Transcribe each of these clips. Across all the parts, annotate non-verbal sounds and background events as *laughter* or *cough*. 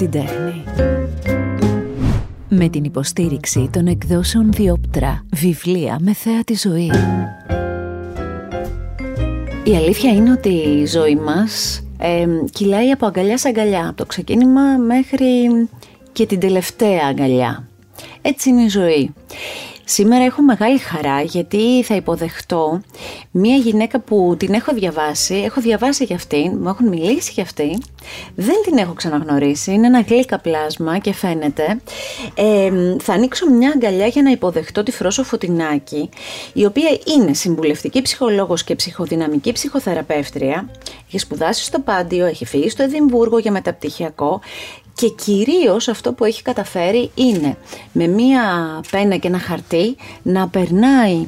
την τέχνη. Με την υποστήριξη των εκδόσεων Διόπτρα, βιβλία με θέα τη ζωή. Η αλήθεια είναι ότι η ζωή μας ε, κυλάει από αγκαλιά σε αγκαλιά, από το ξεκίνημα μέχρι και την τελευταία αγκαλιά. Έτσι είναι η ζωή. Σήμερα έχω μεγάλη χαρά γιατί θα υποδεχτώ μία γυναίκα που την έχω διαβάσει, έχω διαβάσει για αυτήν, μου έχουν μιλήσει για αυτή, δεν την έχω ξαναγνωρίσει, είναι ένα γλύκα πλάσμα και φαίνεται. Ε, θα ανοίξω μια αγκαλιά για να υποδεχτώ τη Φρόσο Φωτεινάκη, η οποία είναι συμβουλευτική ψυχολόγος και ψυχοδυναμική ψυχοθεραπεύτρια, έχει σπουδάσει στο Πάντιο, έχει φύγει στο Εδιμβούργο για μεταπτυχιακό και κυρίως αυτό που έχει καταφέρει είναι με μία πένα και ένα χαρτί να περνάει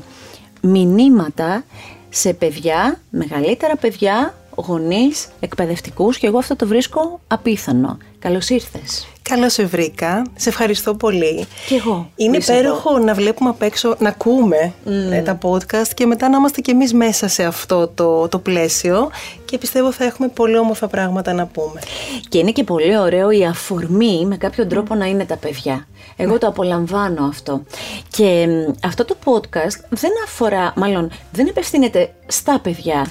μηνύματα σε παιδιά, μεγαλύτερα παιδιά, γονείς, εκπαιδευτικούς και εγώ αυτό το βρίσκω απίθανο. Καλώς ήρθες. Καλώς σε βρήκα. Σε ευχαριστώ πολύ. Και εγώ. Είναι υπέροχο να βλέπουμε απ' έξω, να ακούμε ε, τα podcast και μετά να είμαστε κι εμείς μέσα σε αυτό το, το πλαίσιο. Και πιστεύω θα έχουμε πολύ όμορφα πράγματα να πούμε. Και είναι και πολύ ωραίο η αφορμή με κάποιο τρόπο να είναι τα παιδιά. Εγώ το απολαμβάνω αυτό. Και αυτό το podcast δεν αφορά, μάλλον δεν επευθύνεται στα παιδιά.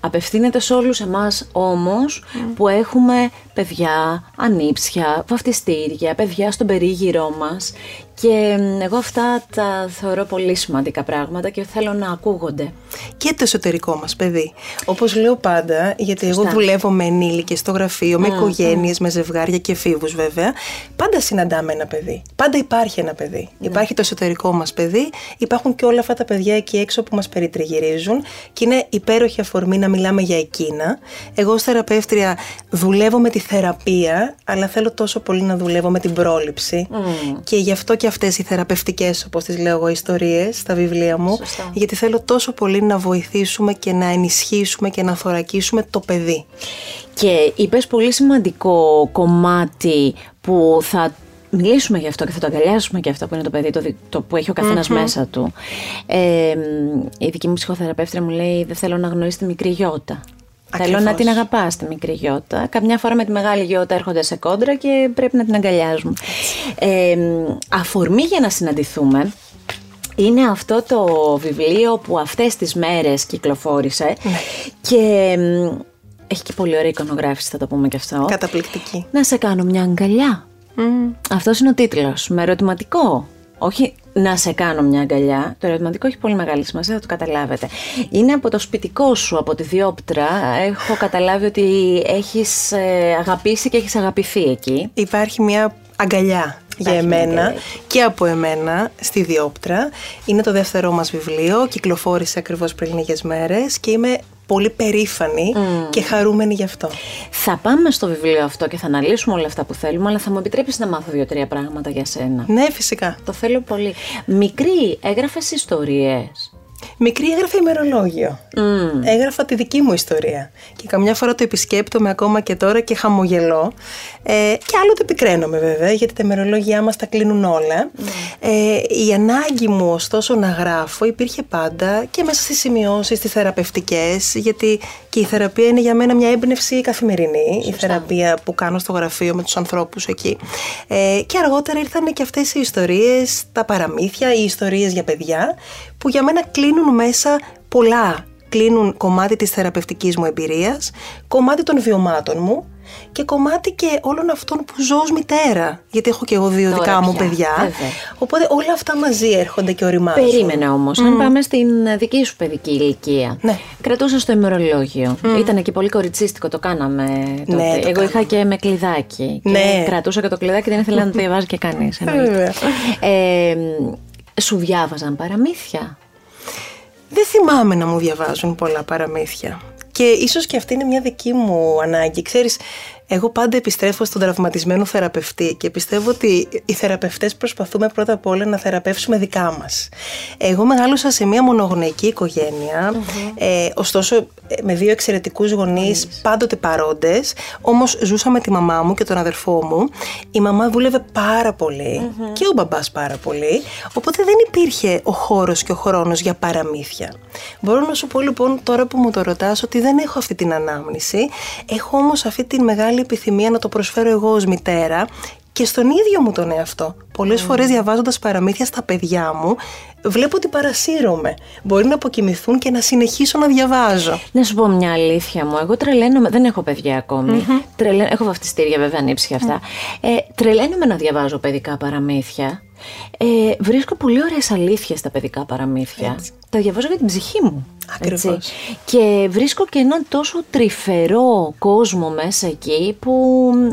Απευθύνεται σε όλους εμάς όμως που έχουμε παιδιά, ανήψια, βαφτιστήρια, παιδιά στον περίγυρό μας και εγώ αυτά τα θεωρώ πολύ σημαντικά πράγματα και θέλω να ακούγονται. Και το εσωτερικό μας παιδί. Όπως λέω πάντα, γιατί εγώ δουλεύω με ενήλικες στο γραφείο, με mm, οικογένειες, με ζευγάρια και φίβους βέβαια, πάντα συναντάμε ένα παιδί. Πάντα υπάρχει ένα παιδί. Ναι. Υπάρχει το εσωτερικό μας παιδί, υπάρχουν και όλα αυτά τα παιδιά εκεί έξω που μας περιτριγυρίζουν και είναι υπέροχη αφορμή να μιλάμε για εκείνα. Εγώ ως θεραπεύτρια δουλεύω με τη θεραπεία, αλλά θέλω τόσο πολύ να δουλεύω με την πρόληψη και γι' αυτό και αυτές οι θεραπευτικές, όπως τις λέω εγώ, ιστορίες στα βιβλία μου, γιατί θέλω τόσο πολύ να βοηθήσουμε και να ενισχύσουμε και να θωρακίσουμε το παιδί. Και είπες πολύ σημαντικό κομμάτι που θα μιλήσουμε γι' αυτό και θα το αγκαλιάσουμε και αυτό που είναι το παιδί, το, το που έχει ο καθενας μέσα του. Ε, η δική μου ψυχοθεραπεύτρια μου λέει δεν θέλω να γνωρίσει τη μικρή γιώτα. Θέλω να την αγαπάς τη μικρή γιώτα. Καμιά φορά με τη μεγάλη γιώτα έρχονται σε κόντρα και πρέπει να την αγκαλιάζουμε. Ε, αφορμή για να συναντηθούμε είναι αυτό το βιβλίο που αυτές τις μέρες κυκλοφόρησε ναι. και έχει και πολύ ωραία εικονογράφηση θα το πούμε και αυτό. Καταπληκτική. Να σε κάνω μια αγκαλιά. Mm. Αυτός είναι ο τίτλος, με ερωτηματικό. Όχι να σε κάνω μια αγκαλιά. Το ερωτηματικό έχει πολύ μεγάλη σημασία, θα το καταλάβετε. Είναι από το σπιτικό σου, από τη διόπτρα. Έχω καταλάβει ότι έχεις ε, αγαπήσει και έχεις αγαπηθεί εκεί. Υπάρχει μια αγκαλιά για εμένα και από εμένα στη Διόπτρα. Είναι το δεύτερό μας βιβλίο, κυκλοφόρησε ακριβώς πριν λίγες μέρες και είμαι πολύ περήφανη και χαρούμενη γι' αυτό. Θα πάμε στο βιβλίο αυτό και θα αναλύσουμε όλα αυτά που θέλουμε, αλλά θα μου επιτρέψεις να μάθω δύο-τρία πράγματα για σένα. Ναι, φυσικά. Το θέλω πολύ. Μικρή, έγραφες ιστορίες. Μικρή έγραφε ημερολόγιο. Mm. Έγραφα τη δική μου ιστορία. Και καμιά φορά το επισκέπτομαι ακόμα και τώρα και χαμογελώ. Ε, και άλλο το επικραίνομαι βέβαια, γιατί τα ημερολόγια μας τα κλείνουν όλα. Mm. Ε, η ανάγκη μου ωστόσο να γράφω υπήρχε πάντα και μέσα στις σημειώσεις, στις θεραπευτικές, γιατί και η θεραπεία είναι για μένα μια έμπνευση καθημερινή, η θεραπεία που κάνω στο γραφείο με τους ανθρώπους εκεί. Ε, και αργότερα ήρθαν και αυτές οι ιστορίες, τα παραμύθια, οι ιστορίες για παιδιά, που για μένα κλείνουν μέσα πολλά. Κλείνουν κομμάτι της θεραπευτικής μου εμπειρίας, κομμάτι των βιωμάτων μου και κομμάτι και όλων αυτών που ζω ως μητέρα. Γιατί έχω και εγώ δύο δικά μου παιδιά. Οπότε όλα αυτά μαζί έρχονται και οριμάζουν. Περίμενε όμως, αν πάμε στην δική σου παιδική ηλικία. Ναι. Κρατούσα το ημερολόγιο. Ήταν και πολύ κοριτσίστικο, το κάναμε τότε. Ναι, το εγώ είχα και με κλειδάκι. Και ναι. Κρατούσα και το κλειδάκι, δεν ήθελα να το διαβάζει και κανείς. *laughs* ε, σου διάβαζαν παραμύθια; Δεν θυμάμαι να μου διαβάζουν πολλά παραμύθια. Και ίσως και αυτή είναι μια δική μου ανάγκη. Ξέρεις, εγώ πάντα επιστρέφω στον τραυματισμένο θεραπευτή και πιστεύω ότι οι θεραπευτές προσπαθούμε πρώτα απ' όλα να θεραπεύσουμε δικά μας. Εγώ μεγάλωσα σε μια μονογονεϊκή ε, ωστόσο ε, με δύο εξαιρετικούς γονείς πάντοτε παρόντες, όμως ζούσα με τη μαμά μου και τον αδερφό μου. Η μαμά δούλευε πάρα και ο μπαμπάς πάρα πολύ, οπότε δεν υπήρχε ο χώρος και ο χρόνος για παραμύθια. Μπορώ να σου πω λοιπόν τώρα που μου το ρωτάς ότι δεν έχω αυτή την ανάμνηση, έχω όμως αυτή τη μεγάλη επιθυμία να το προσφέρω εγώ ως μητέρα και στον ίδιο μου τον εαυτό. Πολλές mm. φορές διαβάζοντας παραμύθια στα παιδιά μου, βλέπω ότι παρασύρωμαι. Μπορεί να αποκοιμηθούν και να συνεχίσω να διαβάζω. Να σου πω μια αλήθεια μου. Εγώ τρελαίνομαι. Δεν έχω παιδιά ακόμη. Mm-hmm. έχω βαφτιστήρια βέβαια ανήψια αυτά. Mm. Ε, τρελαίνομαι να διαβάζω παιδικά παραμύθια. Ε, βρίσκω πολύ ωραίες αλήθειες στα παιδικά παραμύθια. Τα διαβάζω για την ψυχή μου. Ακριβώς. Και βρίσκω και έναν τόσο τρυφερό κόσμο μέσα εκεί που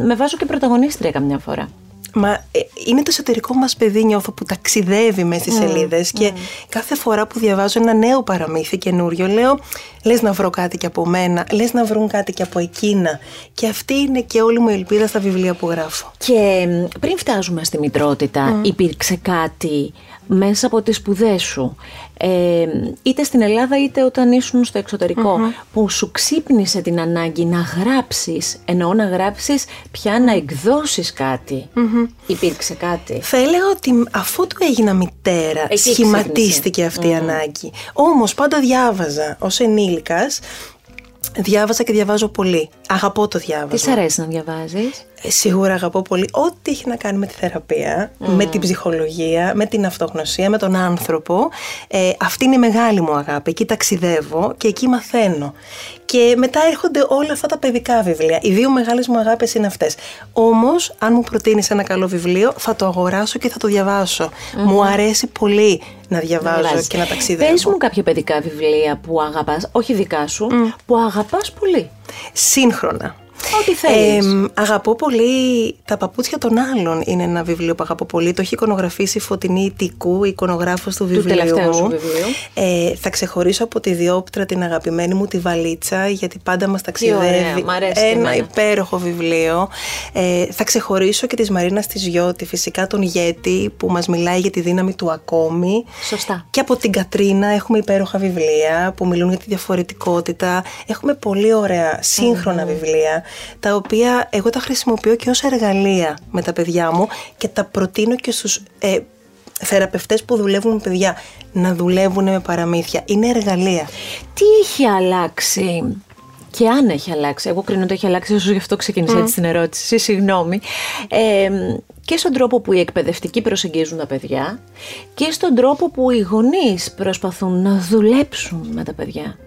με βάζω και πρωταγωνίστρια καμιά φορά. Μα ε, είναι το εσωτερικό μας παιδί νιώθω που ταξιδεύει μέσα στις mm, σελίδες και κάθε φορά που διαβάζω ένα νέο παραμύθι καινούριο λέω λες να βρω κάτι και από μένα, λες να βρουν κάτι και από εκείνα και αυτή είναι και όλη μου η ελπίδα στα βιβλία που γράφω. Και πριν φτάσουμε στη μητρότητα υπήρξε κάτι μέσα από τις σπουδές σου, ε, είτε στην Ελλάδα είτε όταν ήσουν στο εξωτερικο που σου ξύπνησε την ανάγκη να γράψεις, εννοώ να γράψεις πια να εκδώσεις κάτι. Υπήρξε κάτι; Θα έλεγα ότι αφού του έγινα μητέρα, σχηματίστηκε αυτή η ανάγκη. Όμως πάντα διάβαζα ως ενήλικας Διάβαζα και διαβάζω πολύ. Αγαπώ το διάβασμα. Τι αρέσει να διαβάζεις; Ε, σίγουρα αγαπώ πολύ ό,τι έχει να κάνει με τη θεραπεία, με την ψυχολογία, με την αυτογνωσία, με τον άνθρωπο. Ε, αυτή είναι η μεγάλη μου αγάπη. Εκεί ταξιδεύω και εκεί μαθαίνω. Και μετά έρχονται όλα αυτά τα παιδικά βιβλία. Οι δύο μεγάλες μου αγάπες είναι αυτές. Όμως, αν μου προτείνεις ένα καλό βιβλίο, θα το αγοράσω και θα το διαβασω Μου αρέσει πολύ να διαβάζω και να ταξιδεύω. Πες μου κάποια παιδικά βιβλία που αγαπάς, όχι δικά σου, που αγαπάς πολύ. Σύγχρονα. Ό,τι θέλεις. αγαπώ πολύ τα παπούτσια των άλλων. Είναι ένα βιβλίο που αγαπώ πολύ. Το έχει εικονογραφήσει Φωτεινή Τικού, εικονογράφος του βιβλίου. Του τελευταίου σου βιβλίου. Ε, θα ξεχωρίσω από τη διόπτρα την αγαπημένη μου τη βαλίτσα, γιατί πάντα μας ταξιδεύει. ένα υπέροχο βιβλίο. Ε, θα ξεχωρίσω και της Μαρίνας της Γιώτη, φυσικά τον Γέτη, που μας μιλάει για τη δύναμη του ακόμη. Σωστά. Και από την Κατρίνα έχουμε υπέροχα βιβλία που μιλούν για τη διαφορετικότητα. Έχουμε πολύ ωραία βιβλία τα οποία εγώ τα χρησιμοποιώ και ως εργαλεία με τα παιδιά μου και τα προτείνω και στους ε, θεραπευτές που δουλεύουν με παιδιά να δουλεύουν με παραμύθια. Είναι εργαλεία. Τι έχει αλλάξει και αν έχει αλλάξει, εγώ κρίνω ότι έχει αλλάξει, ίσως γι' αυτό ξεκίνησα έτσι την ερώτηση, συγγνώμη, ε, και στον τρόπο που οι εκπαιδευτικοί προσεγγίζουν τα παιδιά και στον τρόπο που οι γονείς προσπαθούν να δουλέψουν με τα παιδιά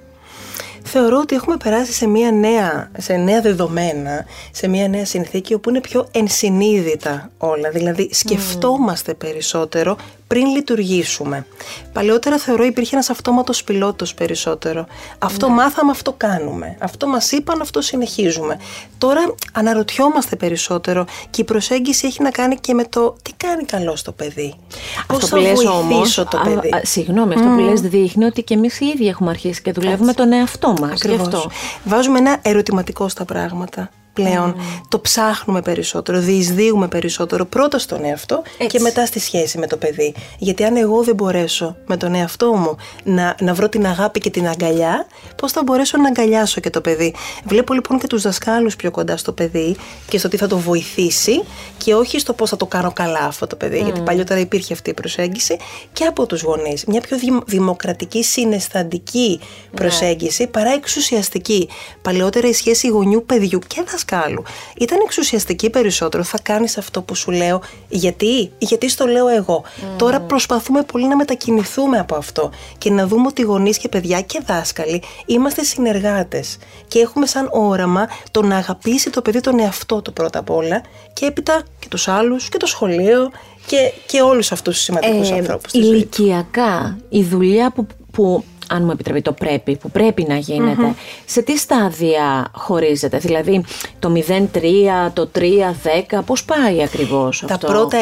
θεωρώ ότι έχουμε περάσει σε μια νέα, σε νέα δεδομένα, σε μια νέα συνθήκη όπου είναι πιο ενσυνείδητα όλα. Δηλαδή σκεφτόμαστε περισσότερο πριν λειτουργήσουμε. Παλαιότερα θεωρώ υπήρχε ένας αυτόματος πιλότος περισσότερο. Αυτό ναι. μάθαμε, αυτό κάνουμε. Αυτό μας είπαν, αυτό συνεχίζουμε. Τώρα αναρωτιόμαστε περισσότερο και η προσέγγιση έχει να κάνει και με το τι κάνει καλό στο παιδί. Αυτό Πώς θα βοηθήσω το παιδί. Α, συγγνώμη, αυτό που λες δείχνει ότι και εμείς οι ίδιοι έχουμε αρχίσει και δουλεύουμε Έτσι. τον εαυτό μας. Ακριβώς. Βάζουμε ένα ερωτηματικό στα πράγματα πλέον το ψάχνουμε περισσότερο, διεισδύουμε περισσότερο πρώτα στον εαυτό και μετά στη σχέση με το παιδί. Γιατί αν εγώ δεν μπορέσω με τον εαυτό μου να, να βρω την αγάπη και την αγκαλιά, πώς θα μπορέσω να αγκαλιάσω και το παιδί; Βλέπω λοιπόν και τους δασκάλους πιο κοντά στο παιδί και στο τι θα το βοηθήσει και όχι στο πώς θα το κάνω καλά αυτό το παιδί. Γιατί παλιότερα υπήρχε αυτή η προσέγγιση και από τους γονείς. Μια πιο δημοκρατική, συναισθαντική ναι. προσέγγιση παρά εξουσιαστική. Παλαιότερα η σχέση γονιού παιδιού και δασκάλου δασκάλου. Ήταν εξουσιαστική περισσότερο. Θα κάνεις αυτό που σου λέω. Γιατί, γιατί στο λέω εγώ. Τώρα προσπαθούμε πολύ να μετακινηθούμε από αυτό και να δούμε ότι γονείς και παιδιά και δάσκαλοι είμαστε συνεργάτες. Και έχουμε σαν όραμα το να αγαπήσει το παιδί τον εαυτό του πρώτα απ' όλα και έπειτα και τους άλλους και το σχολείο και, και όλους αυτούς τους σημαντικούς ε, ανθρώπους. Ηλικιακά, η δουλειά που, που αν μου επιτρέπει το πρέπει, που πρέπει να γινεται σε τι στάδια χωρίζεται, δηλαδή το 0-3, το 3-10, πώς πάει ακριβώς αυτό; Τα πρώτα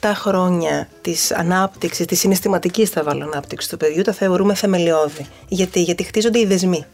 6-7 χρόνια της ανάπτυξης, της συναισθηματικής θα βάλω ανάπτυξη του παιδιού, τα θεωρούμε θεμελιώδη. Γιατί, γιατί χτίζονται οι δεσμοί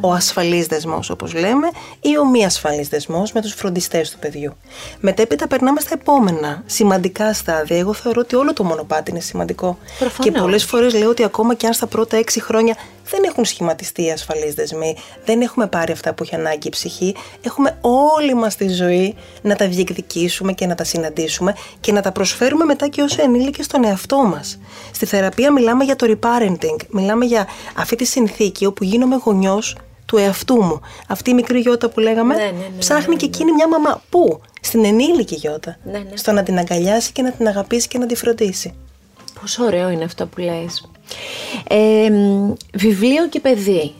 ο ασφαλής δεσμός όπως λέμε ή ο μη ασφαλής δεσμός με τους φροντιστές του παιδιού. Μετέπειτα περνάμε στα επόμενα σημαντικά στάδια. Εγώ θεωρώ ότι όλο το μονοπάτι είναι σημαντικό. Και πολλές φορές λέω ότι ακόμα και αν στα πρώτα έξι χρόνια δεν έχουν σχηματιστεί οι ασφαλείς δεσμοί, δεν έχουμε πάρει αυτά που έχει ανάγκη η ψυχή, έχουμε όλη μας τη ζωή να τα διεκδικήσουμε και να τα συναντήσουμε και να τα προσφέρουμε μετά και ως ενήλικες στον εαυτό μας. Στη θεραπεία μιλάμε για το reparenting, μιλάμε για αυτή τη συνθήκη όπου γίνομαι γονιός του εαυτού μου. Αυτή η μικρή γιώτα που λέγαμε, Ναι, ναι, ναι, ναι, ψάχνει ναι, και εκείνη μια μαμά. Πού; Στην ενήλικη γιώτα. Ναι, ναι. Στο να την αγκαλιάσει και να την αγαπήσει και να τη φροντίσει. Πόσο ωραίο είναι αυτό που λες. Ε, μ, βιβλίο και παιδί.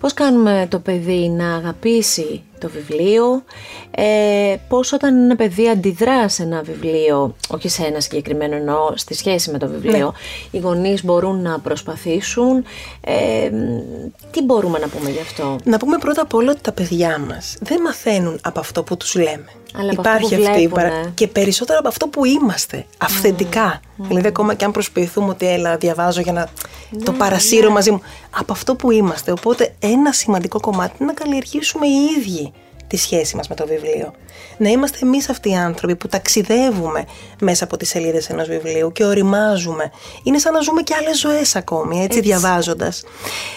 Πώς κάνουμε το παιδί να αγαπήσει το βιβλίο, ε, πώς όταν ένα παιδί αντιδρά σε ένα βιβλίο, όχι σε ένα συγκεκριμένο εννοώ, στη σχέση με το βιβλίο, οι γονείς μπορούν να προσπαθήσουν. Ε, μ, τι μπορούμε να πούμε γι' αυτό; Να πούμε πρώτα απ' όλα ότι τα παιδιά μας δεν μαθαίνουν από αυτό που τους λέμε. Αλλά από αυτό Υπάρχει που αυτή η βλέπουνε. και περισσότερο από αυτό που είμαστε, αυθεντικά. Δηλαδή, ακόμα και αν προσποιηθούμε ότι έλα, διαβάζω για να Ναι, το παρασύρω μαζί μου. Από αυτό που είμαστε. Οπότε, ένα σημαντικό κομμάτι είναι να καλλιεργήσουμε οι ίδιοι τη σχέση μας με το βιβλίο. Να είμαστε εμείς αυτοί οι άνθρωποι που ταξιδεύουμε μέσα από τις σελίδες ενός βιβλίου και οριμάζουμε. Είναι σαν να ζούμε και άλλες ζωές ακόμη, έτσι, διαβάζοντας.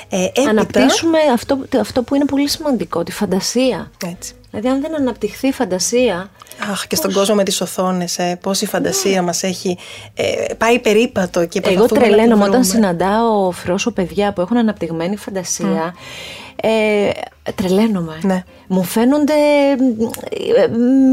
Ε, έπειτα- Αναπτύσσουμε αυτό, αυτό που είναι πολύ σημαντικό, τη φαντασία. Έτσι. Δηλαδή αν δεν αναπτυχθεί η φαντασία, Αχ, και στον κόσμο με τις οθόνες, ε, πόση φαντασία μας έχει ε, πάει περίπατο και Εγώ προσπαθούμε να τη τρελαίνομαι όταν βρούμε. συναντάω φρόσο παιδιά που έχουν αναπτυγμένη φαντασία. Ε, τρελαίνομαι. Ναι. Μου φαίνονται ε,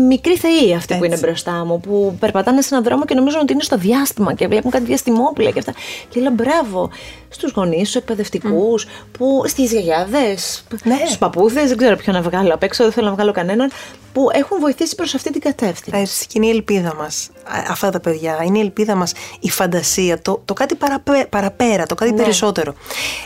μικροί θεοί αυτοί που Έτσι. είναι μπροστά μου, που περπατάνε σε έναν δρόμο και νομίζουν ότι είναι στο διάστημα και βλέπουν κάτι διαστημόπλαια και αυτά. Και λέω μπράβο στους γονείς, στους εκπαιδευτικούς, που, στις γιαγιάδες, Ναι. στους παππούδες, δεν ξέρω ποιον να βγάλω απ' έξω, δεν θέλω να βγάλω κανέναν, που έχουν βοηθήσει προς αυτή την κατεύθυνση. Έτσι, και είναι η ελπίδα μας α, αυτά τα παιδιά. Είναι η ελπίδα μας η φαντασία, το, το κάτι παραπέ- παραπέρα, το κάτι Ναι. περισσότερο.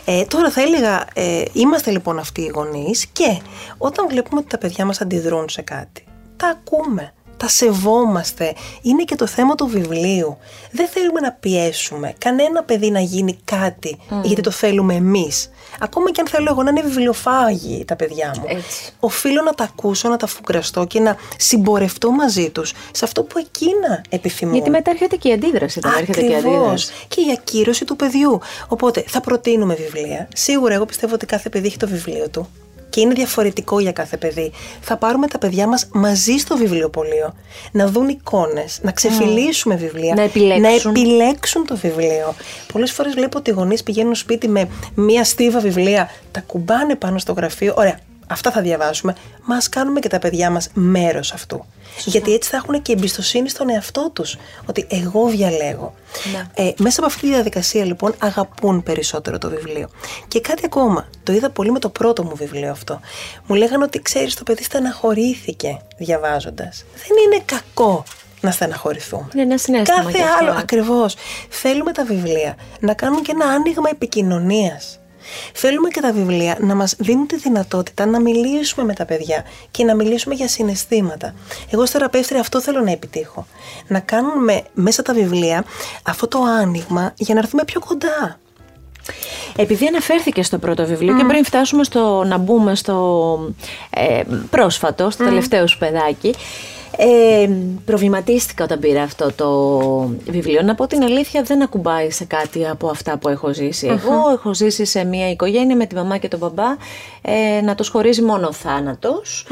Ε, τώρα θα έλεγα, ε, είμαστε λοιπόν αυτοί οι γονείς και όταν βλέπουμε ότι τα παιδιά μας αντιδρούν σε κάτι, τα ακούμε. Τα σεβόμαστε. Είναι και το θέμα του βιβλίου. Δεν θέλουμε να πιέσουμε κανένα παιδί να γίνει κάτι γιατί το θέλουμε εμείς. Ακόμα και αν θέλω εγώ να είναι βιβλιοφάγοι τα παιδιά μου. Έτσι. Οφείλω να τα ακούσω, να τα φουγκραστώ και να συμπορευτώ μαζί τους σε αυτό που εκείνα επιθυμούν. Γιατί μετά έρχεται και η αντίδραση. Όταν έρχεται και η Ακριβώς. αντίδραση. Και η ακύρωση του παιδιού. Οπότε θα προτείνουμε βιβλία. Σίγουρα εγώ πιστεύω ότι κάθε παιδί έχει το βιβλίο του. Και είναι διαφορετικό για κάθε παιδί. Θα πάρουμε τα παιδιά μας μαζί στο βιβλιοπωλείο. Να δουν εικόνες, να ξεφυλίσουμε βιβλία. Να επιλέξουν. Να επιλέξουν το βιβλίο. Πολλές φορές βλέπω ότι οι γονείς πηγαίνουν σπίτι με μία στίβα βιβλία, τα κουμπάνε πάνω στο γραφείο. Ωραία, αυτά θα διαβάσουμε. Μας ας κάνουμε και τα παιδιά μας μέρος αυτού. Γιατί έτσι θα έχουν και εμπιστοσύνη στον εαυτό τους. Ότι εγώ διαλέγω. Ναι. Ε, μέσα από αυτή τη διαδικασία λοιπόν αγαπούν περισσότερο το βιβλίο. Και κάτι ακόμα, το είδα πολύ με το πρώτο μου βιβλίο αυτό. Μου λέγανε ότι ξέρεις το παιδί στεναχωρήθηκε διαβάζοντας. Δεν είναι κακό να στεναχωρηθούμε. Είναι ένα συνέστημα Κάθε κι αυτό, άλλο, ε. ακριβώς. Θέλουμε τα βιβλία να κάνουν και ένα άνοιγμα επικοινωνίας. Θέλουμε και τα βιβλία να μας δίνουν τη δυνατότητα να μιλήσουμε με τα παιδιά και να μιλήσουμε για συναισθήματα. Εγώ ως θεραπεύτρια αυτό θέλω να επιτύχω. Να κάνουμε μέσα τα βιβλία αυτό το άνοιγμα για να έρθουμε πιο κοντά. Επειδή αναφέρθηκε στο πρώτο βιβλίο και πριν φτάσουμε στο, να μπούμε στο ε, πρόσφατο, στο τελευταίο σου παιδάκι, ε, προβληματίστηκα όταν πήρα αυτό το βιβλίο. Να πω την αλήθεια, δεν ακουμπάει σε κάτι από αυτά που έχω ζήσει. Εγώ έχω ζήσει σε μια οικογένεια με τη μαμά και τον μπαμπά ε, να τους χωρίζει μόνο ο θάνατος.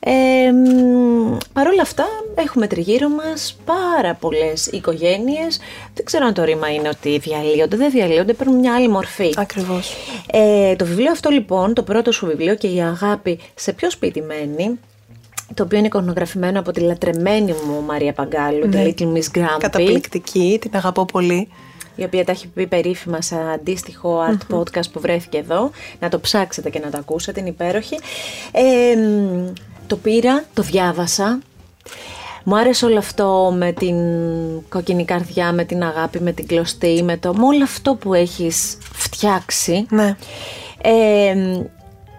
Ε, μ, Παρ' όλα αυτά έχουμε τριγύρω μας πάρα πολλές οικογένειες. Δεν ξέρω αν το ρήμα είναι ότι διαλύονται, δεν διαλύονται, παίρνουν μια άλλη μορφή. Ακριβώς. Ε, το βιβλίο αυτό λοιπόν, το πρώτο σου βιβλίο και η αγάπη σε ποιο σπίτι μένει, το οποίο είναι εικονογραφημένο από τη λατρεμένη μου Μαρία Παγκάλου, Ναι. τη Little Miss Grumpy, Καταπληκτική, την αγαπώ πολύ. η οποία τα έχει πει περίφημα σε αντίστοιχο art podcast που βρέθηκε εδώ. Να το ψάξετε και να το ακούσετε, είναι υπέροχη. Ε, μ, το πήρα, το διάβασα. Μου άρεσε όλο αυτό με την κόκκινη καρδιά, με την αγάπη, με την κλωστή, με, το, με όλο αυτό που έχεις φτιάξει. Ναι. Ε,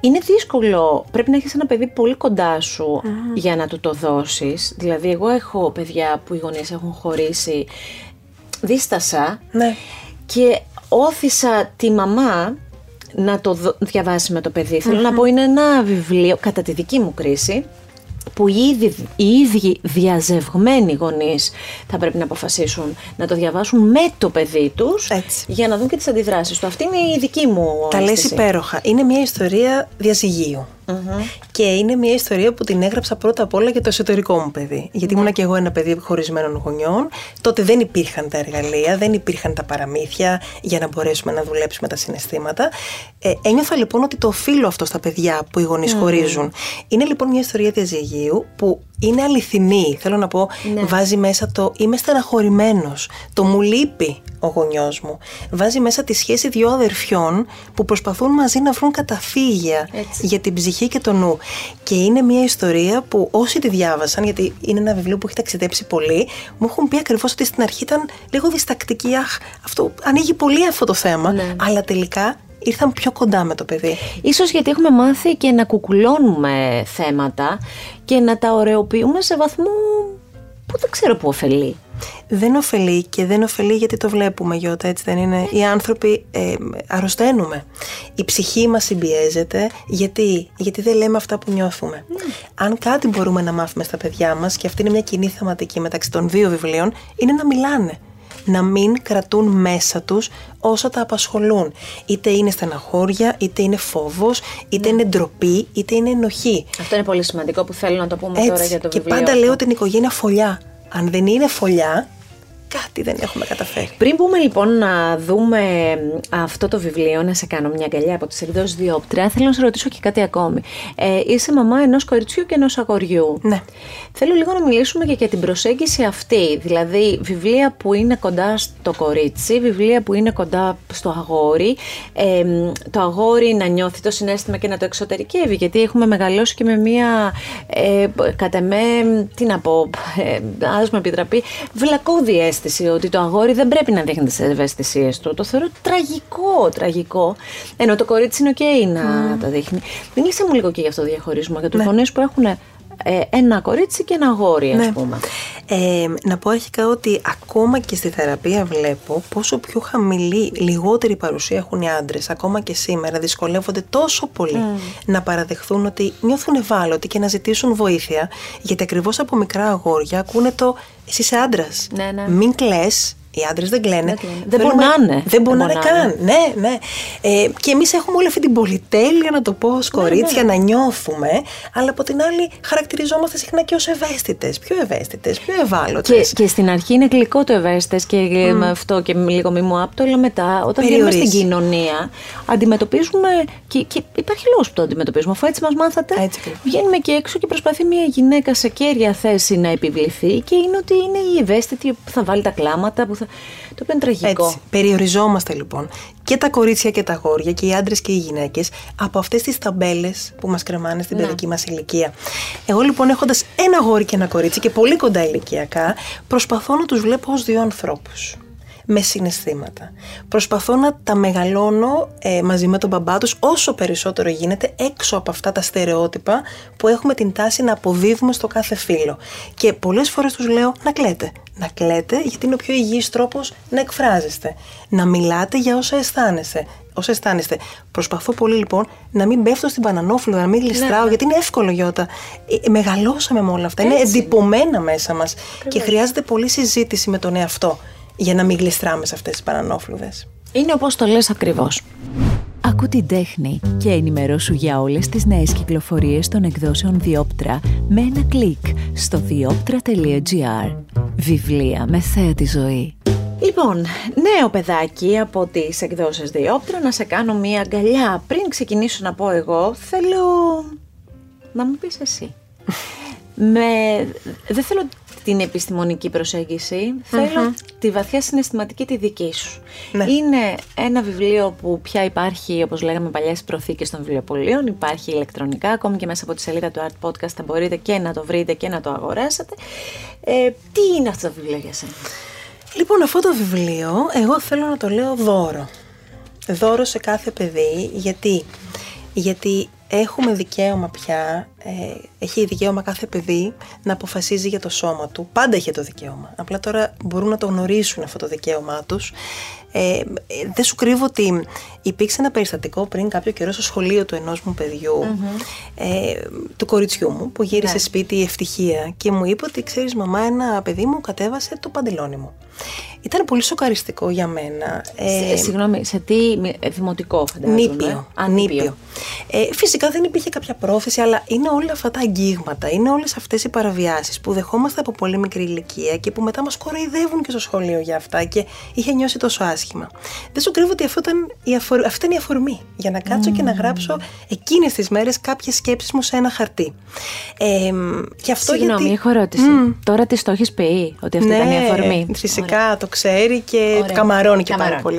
είναι δύσκολο. Πρέπει να έχεις ένα παιδί πολύ κοντά σου για να του το δώσεις. Δηλαδή, εγώ έχω παιδιά που οι γονείς έχουν χωρίσει. Δίστασα Ναι. και όθησα τη μαμά να το δω- διαβάσει με το παιδί. Θέλω να πω, είναι ένα βιβλίο, κατά τη δική μου κρίση, που οι ίδιοι, οι ίδιοι διαζευγμένοι γονείς θα πρέπει να αποφασίσουν να το διαβάσουν με το παιδί τους Έτσι. για να δουν και τις αντιδράσεις του. Αυτή είναι η δική μου Τα λες αίσθηση. υπέροχα. Είναι μια ιστορία διαζυγίου. Και είναι μια ιστορία που την έγραψα πρώτα απ' όλα για το εσωτερικό μου παιδί. Γιατί ήμουν και εγώ ένα παιδί χωρισμένων γονιών. Τότε δεν υπήρχαν τα εργαλεία, δεν υπήρχαν τα παραμύθια για να μπορέσουμε να δουλέψουμε τα συναισθήματα. Ε, ένιωθα λοιπόν ότι το οφείλω αυτό στα παιδιά που οι γονείς χωρίζουν. Είναι λοιπόν μια ιστορία διαζυγίου που είναι αληθινή. Θέλω να πω, Ναι. βάζει μέσα το είμαι στεναχωρημένος. Το μου λείπει ο γονιός μου. Βάζει μέσα τη σχέση δύο αδερφιών που προσπαθούν μαζί να βρουν καταφύγια Έτσι. για την ψυχή και το νου. Και είναι μια ιστορία που όσοι τη διάβασαν, γιατί είναι ένα βιβλίο που έχει ταξιδέψει πολύ, μου έχουν πει ακριβώς ότι στην αρχή ήταν λίγο διστακτική. Αχ, αυτό ανοίγει πολύ αυτό το θέμα. Ναι. Αλλά τελικά ήρθαν πιο κοντά με το παιδί. Ίσως γιατί έχουμε μάθει και να κουκουλώνουμε θέματα και να τα ωρεοποιούμε σε βαθμό που δεν ξέρω που ωφελεί. Δεν ωφελεί και δεν ωφελεί γιατί το βλέπουμε Γιώτα, έτσι δεν είναι. Οι άνθρωποι ε, αρρωσταίνουμε. Η ψυχή μας συμπιέζεται γιατί, γιατί δεν λέμε αυτά που νιώθουμε. Αν κάτι μπορούμε να μάθουμε στα παιδιά μας και αυτή είναι μια κοινή θεματική μεταξύ των δύο βιβλίων είναι να μιλάνε. Να μην κρατούν μέσα τους όσα τα απασχολούν. Είτε είναι στεναχώρια, είτε είναι φόβος, είτε είναι ντροπή, είτε είναι ενοχή. Αυτό είναι πολύ σημαντικό που θέλω να το πούμε τώρα Έτσι. για το και βιβλίο. πάντα αυτό. λέω την οικογένεια φωλιά. Αν δεν είναι φωλιά, κάτι δεν έχουμε καταφέρει. Πριν πούμε λοιπόν να δούμε αυτό το βιβλίο, να σε κάνω μια αγκαλιά από τις εκδόσεις Διόπτρα, θέλω να σε ρωτήσω και κάτι ακόμη. Ε, είσαι μαμά ενός κοριτσιού και ενός αγοριού. Ναι. Θέλω λίγο να μιλήσουμε και για την προσέγγιση αυτή, δηλαδή βιβλία που είναι κοντά στο κορίτσι, βιβλία που είναι κοντά στο αγόρι, ε, το αγόρι να νιώθει το συνέστημα και να το εξωτερικεύει, γιατί έχουμε μεγαλώσει και με μία, ε, κατά με, τι να πω, ε, ας με επιτραπεί, βλακώδη αίσθηση ότι το αγόρι δεν πρέπει να δείχνει τις ευαισθησίες του. Το θεωρώ τραγικό, τραγικό, ενώ το κορίτσι είναι οκ να τα δείχνει. Μίλησε μου λίγο και για αυτό το διαχωρισμό, για τους Ναι. γονείς που έχουν ε, ένα κορίτσι και ένα αγόρι, ας Ναι. πούμε. Ε, να πω αρχικά ότι ακόμα και στη θεραπεία βλέπω πόσο πιο χαμηλή, λιγότερη παρουσία έχουν οι άντρες. Ακόμα και σήμερα δυσκολεύονται τόσο πολύ να παραδεχθούν ότι νιώθουν ευάλωτοι και να ζητήσουν βοήθεια. Γιατί ακριβώς από μικρά αγόρια ακούνε το Εσύ είσαι άντρας. Ναι, ναι. Μην κλαι- Οι άντρες δεν κλαίνε. Δεν κλαίνε. Δεν Θέλουμε- πονάνε. Δεν Δεν πονάνε πονάνε. καν. Ναι, ναι. Ε, και εμείς έχουμε όλη αυτή την πολυτέλεια, να το πω ως κορίτσια, να νιώθουμε. Αλλά από την άλλη, χαρακτηριζόμαστε συχνά και ως ευαίσθητες. Πιο ευαίσθητες, πιο ευάλωτες. Και, και στην αρχή είναι γλυκό το ευαίσθητες και με αυτό και λίγο μη μου άπτω, αλλά μετά όταν βγαίνουμε στην Περιορίζει. κοινωνία αντιμετωπίζουμε. Και, και υπάρχει λόγος που το αντιμετωπίζουμε, αφού έτσι μας μάθατε. Έτσι ακριβώς. βγαίνουμε και έξω και προσπαθεί μια γυναίκα σε κέρια θέση να επιβληθεί και είναι ότι είναι η ευαίσθητη που θα βάλει τα κλάματα. Που θα... Το οποίο είναι τραγικό. Έτσι. Περιοριζόμαστε λοιπόν και τα κορίτσια και τα αγόρια και οι άντρες και οι γυναίκες από αυτές τις ταμπέλες που μας κρεμάνε στην παιδική μας ηλικία. Εγώ λοιπόν έχοντας ένα αγόρι και ένα κορίτσι και πολύ κοντά ηλικιακά, προσπαθώ να τους βλέπω ως δύο ανθρώπους. Με συναισθήματα. Προσπαθώ να τα μεγαλώνω ε, μαζί με τον μπαμπά τους όσο περισσότερο γίνεται έξω από αυτά τα στερεότυπα που έχουμε την τάση να αποδίδουμε στο κάθε φίλο. Και πολλές φορές τους λέω να κλαίτε. Να κλαίτε γιατί είναι ο πιο υγιής τρόπος να εκφράζεστε. Να μιλάτε για όσα αισθάνεστε. Όσα αισθάνεστε. Προσπαθώ πολύ λοιπόν να μην πέφτω στην πανανόφλου, να μην γλιστράω, γιατί είναι εύκολο Γιώτα. Ε, μεγαλώσαμε με όλα αυτά. Είναι Έτσι. εντυπωμένα μέσα μας. Και χρειάζεται πολλή συζήτηση με τον εαυτό για να μην γλιστράμε σε αυτές τις παρανόφλουδες. Είναι όπως το λες ακριβώς. Άκου την τέχνη και ενημερώσου για όλες τις νέες κυκλοφορίες των εκδόσεων Διόπτρα με ένα κλικ στο διόπτρα.gr. Βιβλία με θέα τη ζωή. Λοιπόν, νέο παιδάκι από τις εκδόσεις Διόπτρα να σε κάνω μία αγκαλιά. Πριν ξεκινήσω να πω εγώ, θέλω να μου πεις εσύ. *laughs* Με... Δεν θέλω την επιστημονική προσέγγιση, θέλω τη βαθιά συναισθηματική τη δική σου. Ναι. Είναι ένα βιβλίο που πια υπάρχει, όπως λέγαμε παλιά, στις προθήκες των βιβλιοπωλείων, υπάρχει ηλεκτρονικά, ακόμη και μέσα από τη σελίδα του Art Podcast θα μπορείτε και να το βρείτε και να το αγοράσετε. Ε, τι είναι αυτό το βιβλίο για σένα; Λοιπόν, αυτό το βιβλίο, εγώ θέλω να το λέω δώρο. Δώρο σε κάθε παιδί, γιατί, γιατί έχουμε δικαίωμα πια, ε, έχει δικαίωμα κάθε παιδί να αποφασίζει για το σώμα του. Πάντα είχε το δικαίωμα. Απλά τώρα μπορούν να το γνωρίσουν αυτό το δικαίωμά τους. Ε, ε, δεν σου κρύβω ότι υπήρξε ένα περιστατικό πριν κάποιο καιρό στο σχολείο του ενός μου παιδιου ε, του κοριτσιού μου, που γύρισε Ναι. σπίτι η ευτυχία και μου είπε ότι ξέρεις μαμά ένα παιδί μου κατέβασε το παντελόνι μου. Ήταν πολύ σοκαριστικό για μένα. Ε, συγγνώμη, σε τι ε, δημοτικό φαντάζομαι. Νήπιο. Α, νήπιο. Ε, φυσικά δεν υπήρχε κάποια πρόθεση, αλλά είναι όλα αυτά τα αγγίγματα, είναι όλες αυτές οι παραβιάσεις που δεχόμαστε από πολύ μικρή ηλικία και που μετά μας κοροϊδεύουν και στο σχολείο για αυτά και είχε νιώσει τόσο άσχημα. Δεν σου κρύβω ότι αυτό ήταν η αφορ... αυτή ήταν η αφορμή για να κάτσω και να γράψω εκείνες τις μέρες κάποιες σκέψεις μου σε ένα χαρτί. Ε, και αυτό Συγγνώμη, γιατί... έχω ερώτηση. Τώρα τη το έχεις πει ότι αυτή ναι, ήταν η αφορμή; Φυσικά το ξέρει και Ωραία. καμαρώνει και πάρα πολύ.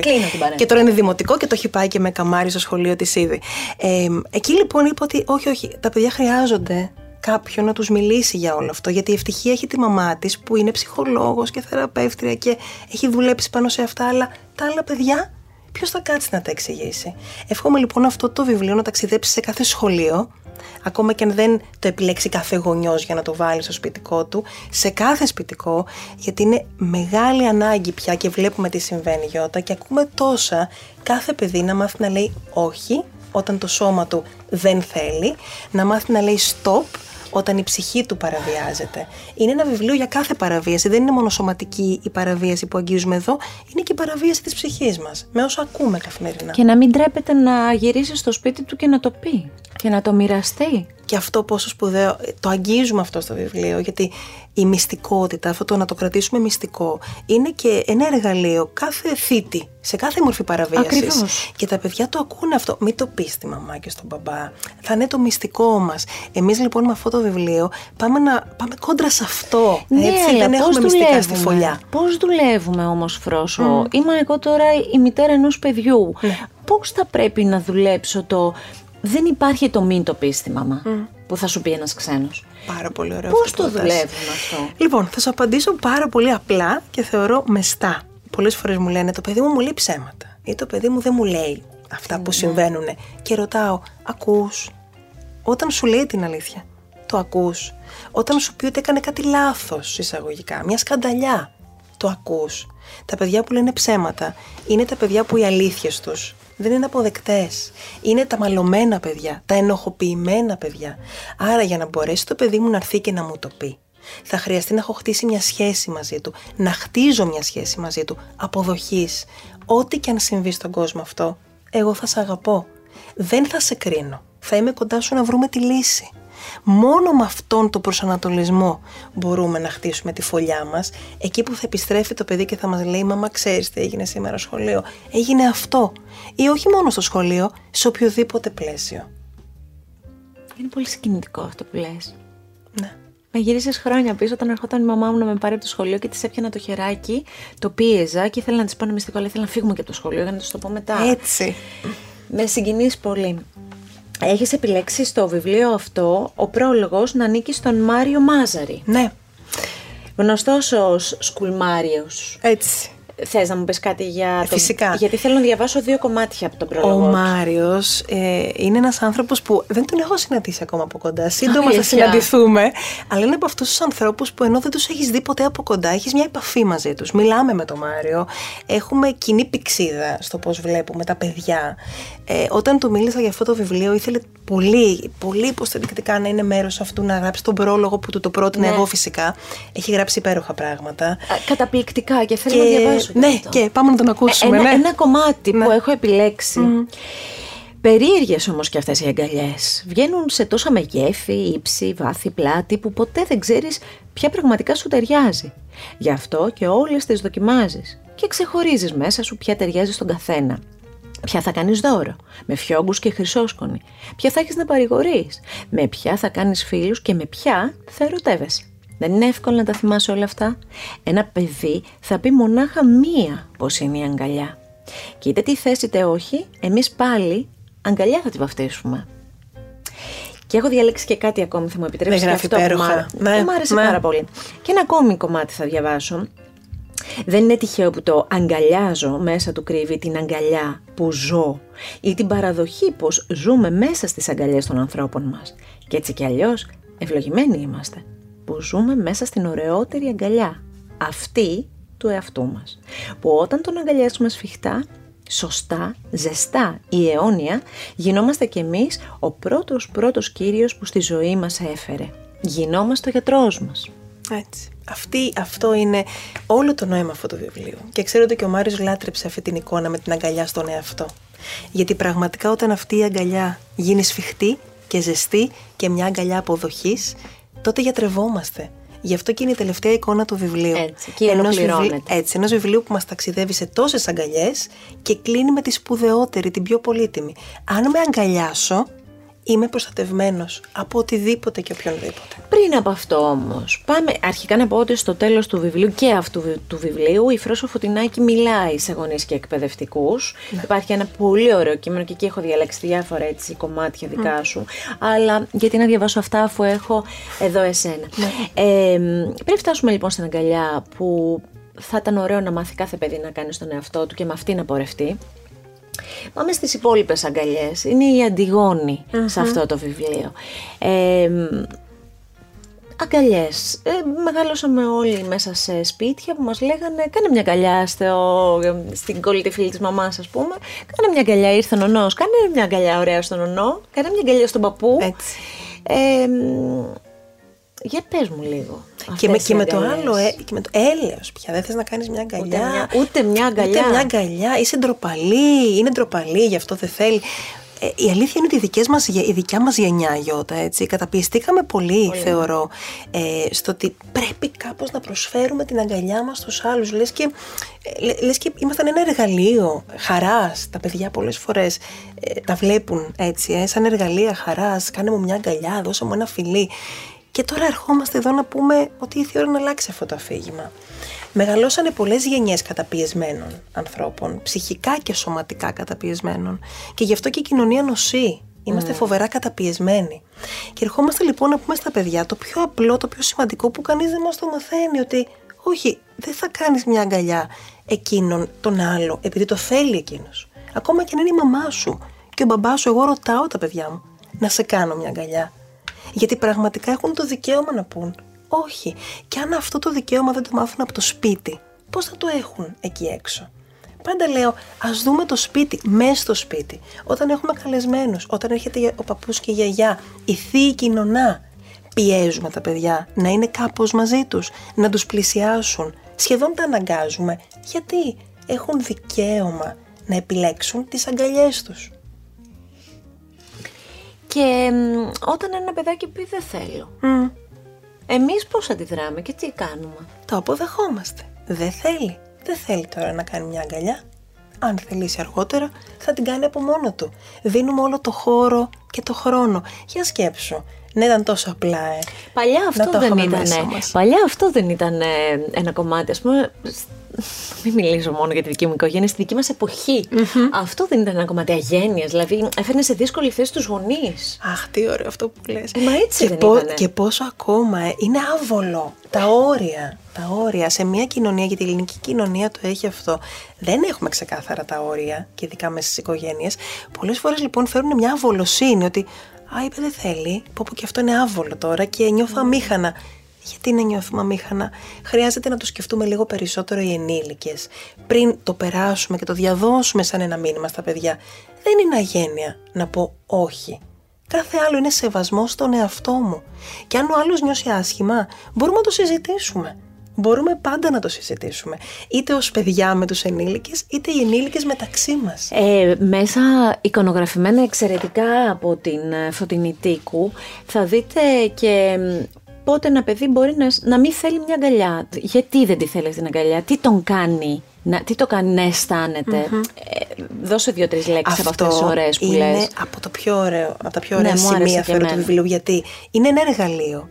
και τώρα είναι δημοτικό και το έχει πάει και με καμάρι στο σχολείο της ήδη. Ε, εκεί λοιπόν είπα ότι όχι, όχι, τα παιδιά χρειάζονται κάποιον να τους μιλήσει για όλο αυτό γιατί η ευτυχία έχει τη μαμά της που είναι ψυχολόγος και θεραπεύτρια και έχει δουλέψει πάνω σε αυτά αλλά τα άλλα παιδιά ποιος θα κάτσει να τα εξηγήσει; Εύχομαι λοιπόν αυτό το βιβλίο να ταξιδέψει σε κάθε σχολείο ακόμα και αν δεν το επιλέξει κάθε γονιός για να το βάλει στο σπιτικό του, σε κάθε σπιτικό, γιατί είναι μεγάλη ανάγκη πια και βλέπουμε τι συμβαίνει Γιώτα και ακούμε τόσα κάθε παιδί να μάθει να λέει όχι όταν το σώμα του δεν θέλει, να μάθει να λέει stop όταν η ψυχή του παραβιάζεται. Είναι ένα βιβλίο για κάθε παραβίαση. Δεν είναι μόνο σωματική η παραβίαση που αγγίζουμε εδώ, είναι και η παραβίαση της ψυχής μας. Με όσα ακούμε καθημερινά. Και να μην τρέπεται να γυρίσει στο σπίτι του και να το πει. Και να το μοιραστεί. Και αυτό πόσο σπουδαίο, το αγγίζουμε αυτό στο βιβλίο, γιατί η μυστικότητα, αυτό το να το κρατήσουμε μυστικό, είναι και ένα εργαλείο κάθε θήτη, σε κάθε μορφή παραβίασης. Και τα παιδιά το ακούνε αυτό. Μην το πεις στη μαμά και στον μπαμπά. Θα είναι το μυστικό μας. Εμείς λοιπόν με αυτό το βιβλίο πάμε, να, πάμε κόντρα σε αυτό. Ναι, έτσι, δεν έχουμε μυστικά στη φωλιά. Πώς δουλεύουμε όμως, Φρόσο; Mm. Είμαι εγώ τώρα η μητέρα ενός παιδιού. Ναι. Πώς θα πρέπει να δουλέψω το δεν υπάρχει το μην το πει στη μαμά που θα σου πει ένας ξένος. Πάρα πολύ ωραίο. Πώς το δουλεύουμε αυτό; Λοιπόν, θα σου απαντήσω πάρα πολύ απλά και θεωρώ μεστά. Πολλές φορές μου λένε το παιδί μου μου λέει ψέματα ή το παιδί μου δεν μου λέει αυτά που συμβαίνουν. Και ρωτάω, ακούς. Όταν σου λέει την αλήθεια, το ακούς; Όταν σου πει ότι έκανε κάτι λάθος εισαγωγικά, μια σκανταλιά, το ακούς; Τα παιδιά που λένε ψέματα είναι τα παιδιά που οι αλήθειες τους δεν είναι αποδεκτές. Είναι τα μαλωμένα παιδιά, τα ενοχοποιημένα παιδιά. Άρα για να μπορέσει το παιδί μου να έρθει και να μου το πει, θα χρειαστεί να έχω χτίσει μια σχέση μαζί του, να χτίζω μια σχέση μαζί του, αποδοχής. Ό,τι και αν συμβεί στον κόσμο αυτό, εγώ θα σε αγαπώ. Δεν θα σε κρίνω. Θα είμαι κοντά σου να βρούμε τη λύση. Μόνο με αυτόν τον προσανατολισμό μπορούμε να χτίσουμε τη φωλιά μας, εκεί που θα επιστρέφει το παιδί και θα μας λέει: Μαμά, ξέρεις τι έγινε σήμερα στο σχολείο. Έγινε αυτό. Ή όχι μόνο στο σχολείο, σε οποιοδήποτε πλαίσιο. Είναι πολύ συγκινητικό αυτό που λες. Ναι. Με γύρισες χρόνια πίσω όταν ερχόταν η μαμά μου να με πάρει από το σχολείο και της έπιανα το χεράκι, το πίεζα και ήθελα να της πω ένα μυστικό, αλλά ήθελα να φύγουμε και από το σχολείο για να τη το πω μετά. Έτσι. Με συγκινείς πολύ. Έχεις επιλέξει στο βιβλίο αυτό ο πρόλογος να ανήκει στον Μάριο Μάζαρη. Ναι. Γνωστός ως Σκουλμάριος. Έτσι. Θες να μου πεις κάτι για το. Φυσικά. Γιατί θέλω να διαβάσω δύο κομμάτια από τον πρόλογο. Ο Μάριος ε, είναι ένας άνθρωπος που δεν τον έχω συναντήσει ακόμα από κοντά. Σύντομα θα συναντηθούμε. Αλλά είναι από αυτούς τους ανθρώπους που ενώ δεν τους έχεις δει ποτέ από κοντά, έχεις μια επαφή μαζί τους. Μιλάμε με τον Μάριο. Έχουμε κοινή πηξίδα στο πώς βλέπουμε τα παιδιά. Ε, όταν του μίλησα για αυτό το βιβλίο, ήθελε πολύ, πολύ υποστηρικτικά να είναι μέρος αυτού, να γράψει τον πρόλογο που του το πρότεινα ναι. εγώ φυσικά. Έχει γράψει υπέροχα πράγματα. Καταπληκτικά και θέλω να διαβάσω ναι, και πάμε να τον ακούσουμε. Ένα, ναι. ένα κομμάτι που ναι. έχω επιλέξει. Mm. Περίεργες όμως και αυτές οι αγκαλιές. Βγαίνουν σε τόσα μεγέθη, ύψη, βάθη, πλάτη που ποτέ δεν ξέρεις ποια πραγματικά σου ταιριάζει. Γι' αυτό και όλες τις δοκιμάζεις και ξεχωρίζεις μέσα σου ποια ταιριάζει στον καθένα. Ποια θα κάνεις δώρο, με φιόγκους και χρυσόσκονη, ποια θα έχεις να παρηγορείς, με ποια θα κάνεις φίλους και με ποια θα ερωτεύεσαι; Δεν είναι εύκολο να τα θυμάσαι όλα αυτά. Ένα παιδί θα πει μονάχα μία πως είναι η αγκαλιά. Και είτε τι θέση είτε όχι, εμείς πάλι αγκαλιά θα τη βαφτίσουμε. Και έχω διαλέξει και κάτι ακόμη, θα μου επιτρέψεις και αυτό υπέροχα. που ναι, μου άρεσε ναι. πάρα πολύ. Και ένα ακόμη κομμάτι θα διαβάσω. Δεν είναι τυχαίο που το αγκαλιάζω μέσα του κρύβει την αγκαλιά που ζω ή την παραδοχή πως ζούμε μέσα στις αγκαλιές των ανθρώπων μας. Και έτσι κι αλλιώς ευλογημένοι είμαστε που ζούμε μέσα στην ωραιότερη αγκαλιά, αυτή του εαυτού μας, που όταν τον αγκαλιάσουμε σφιχτά, σωστά, ζεστά ή αιώνια, γινόμαστε κι εμείς ο πρώτος πρώτος Κύριος που στη ζωή μας έφερε. Γινόμαστε ο γιατρός μας. Έτσι. Αυτή, αυτό είναι όλο το νόημα αυτού του βιβλίου. Και ξέρω ότι και ο Μάριος λάτρεψε αυτή την εικόνα με την αγκαλιά στον εαυτό. Γιατί πραγματικά όταν αυτή η αγκαλιά γίνει σφιχτή και ζεστή και μια αγκαλιά αποδοχής, τότε γιατρευόμαστε. Γι' αυτό και είναι η τελευταία εικόνα του βιβλίου. Έτσι, και ενός βιβλίου, έτσι, ενός βιβλίου που μας ταξιδεύει σε τόσες αγκαλιές και κλείνει με τη σπουδαιότερη, την πιο πολύτιμη. Αν με αγκαλιάσω, είμαι προστατευμένος από οτιδήποτε και οποιονδήποτε. Πριν από αυτό όμως, πάμε αρχικά να πω ότι στο τέλος του βιβλίου και αυτού του βιβλίου η Φρόσο Φωτεινάκη μιλάει σε γονείς και εκπαιδευτικούς. Ναι. Υπάρχει ένα πολύ ωραίο κείμενο και εκεί έχω διαλέξει διάφορα έτσι κομμάτια δικά σου. Αλλά γιατί να διαβάσω αυτά αφού έχω εδώ εσένα. Ναι. Ε, πριν φτάσουμε λοιπόν στην αγκαλιά που θα ήταν ωραίο να μάθει κάθε παιδί να κάνει στον εαυτό του και με αυτή να πορευτεί. Πάμε στις υπόλοιπες αγκαλιές. Είναι η αντιγονη σε αυτό το βιβλίο. Ε, αγκαλιές. Ε, μεγαλώσαμε όλοι μέσα σε σπίτια που μας λέγανε κάνε μια αγκαλιά στο, στην κολλητή φίλη της μαμάς ας πούμε. Κάνε μια αγκαλιά, ήρθε ο νονός. Κάνε μια αγκαλιά ωραία στον νονό. Κάνε μια αγκαλιά στον παππού. Έτσι. Ε, για πες μου λίγο. Και με, και με, το άλλο, ε, και με το έλεος πια. Δεν θες να κάνεις μια αγκαλιά. Ούτε μια, ούτε μια αγκαλιά. Ούτε μια αγκαλιά. Είσαι ντροπαλή. Είναι ντροπαλή, γι' αυτό δεν θέλει. Ε, η αλήθεια είναι ότι η, δικές μας, η δικιά μας γενιά, Γιώτα, έτσι, καταπιεστήκαμε πολύ, θεωρώ, ε, στο ότι πρέπει κάπως να προσφέρουμε την αγκαλιά μας στους άλλους. Λες και, ε, λες και ήμασταν ένα εργαλείο χαράς. Τα παιδιά πολλές φορές ε, τα βλέπουν έτσι, ε, σαν εργαλεία χαράς. Κάνε μου μια αγκαλιά, δώσε μου ένα φιλί. Και τώρα ερχόμαστε εδώ να πούμε ότι ήρθε η ώρα να αλλάξει αυτό το αφήγημα. Μεγαλώσανε πολλές γενιές καταπιεσμένων ανθρώπων, ψυχικά και σωματικά καταπιεσμένων και γι' αυτό και η κοινωνία νοσεί. Είμαστε mm. φοβερά καταπιεσμένοι. Και ερχόμαστε λοιπόν να πούμε στα παιδιά το πιο απλό, το πιο σημαντικό που κανείς δεν μας το μαθαίνει ότι όχι, δεν θα κάνεις μια αγκαλιά εκείνον τον άλλο επειδή το θέλει εκείνος. Ακόμα και αν είναι η μαμά σου και ο μπαμπάς σου, εγώ ρωτάω τα παιδιά μου να σε κάνω μια αγκαλιά. Γιατί πραγματικά έχουν το δικαίωμα να πούν όχι. Και αν αυτό το δικαίωμα δεν το μάθουν από το σπίτι, πώς θα το έχουν εκεί έξω; Πάντα λέω, ας δούμε το σπίτι, μέσα στο σπίτι. Όταν έχουμε καλεσμένους, όταν έρχεται ο παππούς και η γιαγιά, η θεία κοινωνά, πιέζουμε τα παιδιά να είναι κάπως μαζί τους, να τους πλησιάσουν. Σχεδόν τα αναγκάζουμε. Γιατί έχουν δικαίωμα να επιλέξουν τις αγκαλιές τους. Και όταν ένα παιδάκι πει δεν θέλω, mm. εμείς πώς αντιδράμε και τι κάνουμε; Το αποδεχόμαστε. Δεν θέλει. Δεν θέλει τώρα να κάνει μια αγκαλιά. Αν θελήσει αργότερα θα την κάνει από μόνο του. Δίνουμε όλο το χώρο και το χρόνο. Για σκέψου. Ναι, ήταν τόσο απλά, ε. Παλιά αυτό δεν ήταν. Παλιά αυτό δεν ήταν ένα κομμάτι. Α πούμε, μην μιλήσω μόνο για τη δική μου οικογένεια, στη δική μας εποχη Αυτό δεν ήταν ένα κομμάτι αγένειας. Δηλαδή, έφερνε σε δύσκολη θέση τους γονείς. Αχ, τι ωραίο αυτό που λες. Μα έτσι και, δεν πο- ήτανε. και πόσο ακόμα ε, είναι άβολο. Τα όρια. Τα όρια. Σε μια κοινωνία, γιατί η ελληνική κοινωνία το έχει αυτό, δεν έχουμε ξεκάθαρα τα όρια, και ειδικά μέσα στις οικογένειες. Πολλές φορές λοιπόν φέρουν μια αβολοσύνη ότι Α, είπε δεν θέλει. Πω πω και αυτό είναι άβολο τώρα και νιώθω αμήχανα. Γιατί να νιώθουμε αμήχανα; Χρειάζεται να το σκεφτούμε λίγο περισσότερο οι ενήλικες. Πριν το περάσουμε και το διαδώσουμε σαν ένα μήνυμα στα παιδιά. Δεν είναι αγένεια να πω όχι. Κάθε άλλο είναι σεβασμό στον εαυτό μου. Και αν ο άλλος νιώσει άσχημα, μπορούμε να το συζητήσουμε. Μπορούμε πάντα να το συζητήσουμε. Είτε ως παιδιά με τους ενήλικες, είτε οι ενήλικες μεταξύ μας. Ε, μέσα εικονογραφημένα εξαιρετικά από την ε, Φωτεινή Τίκου θα δείτε και μ, πότε ένα παιδί μπορεί να, να μην θέλει μια αγκαλιά. Γιατί δεν τη θέλει την αγκαλιά, τι τον κάνει, να, τι το κάνει να αισθανεται Ε, δώσε δύο-τρεις λέξεις από αυτές τις ωραίες που είναι λες. από, το πιο ωραίο, από τα πιο Ναι, ωραία μου άρεσε σημεία και φέρω του εμένα. βιβλίου γιατί είναι ένα εργαλείο.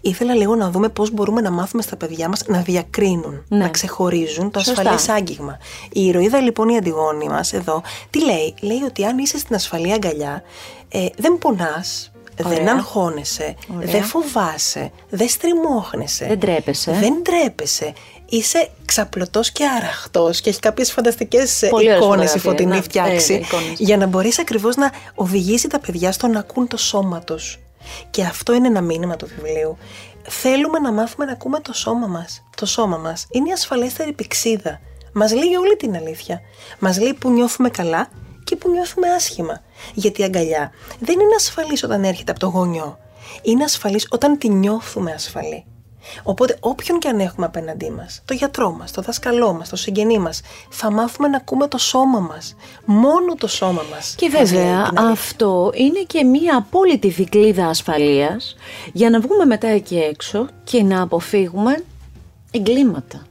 Ήθελα λίγο να δούμε πώς μπορούμε να μάθουμε στα παιδιά μας να διακρίνουν, Ναι. να ξεχωρίζουν το Σωστά. ασφαλές άγγιγμα. Η ηρωίδα λοιπόν η Αντιγόνη μας εδώ, τι λέει, λέει ότι αν είσαι στην ασφαλή αγκαλιά, ε, δεν πονάς, δεν Ωραία. αγχώνεσαι, Ωραία. δεν φοβάσαι, δεν στριμώχνεσαι. Δεν τρέπεσαι. Δεν τρέπεσαι. Είσαι ξαπλωτός και αραχτός και έχει κάποιες φανταστικές ε, Πολύ ωραίες εικόνες η φωτογραφίες, φωτεινή ναι. φτιάξει Ε, εικόνες. για να μπορείς ακριβώς να οδηγήσει τα παιδιά στο να ακούν το σώμα τους. Και αυτό είναι ένα μήνυμα του βιβλίου. Θέλουμε να μάθουμε να ακούμε το σώμα μας. Το σώμα μας είναι η ασφαλέστερη πηξίδα. Μας λέει όλη την αλήθεια. Μας λέει που νιώθουμε καλά και που νιώθουμε άσχημα. Γιατί η αγκαλιά δεν είναι ασφαλής όταν έρχεται από το γονιό. Είναι ασφαλής όταν τη νιώθουμε ασφαλή. Οπότε, όποιον και αν έχουμε απέναντί μας, το γιατρό μας, το δάσκαλό μας, το συγγενή μας, θα μάθουμε να ακούμε το σώμα μας. Μόνο το σώμα μας. Και βέβαια, αυτό είναι και μία απόλυτη δικλίδα ασφαλείας για να βγούμε μετά εκεί έξω και να αποφύγουμε εγκλήματα.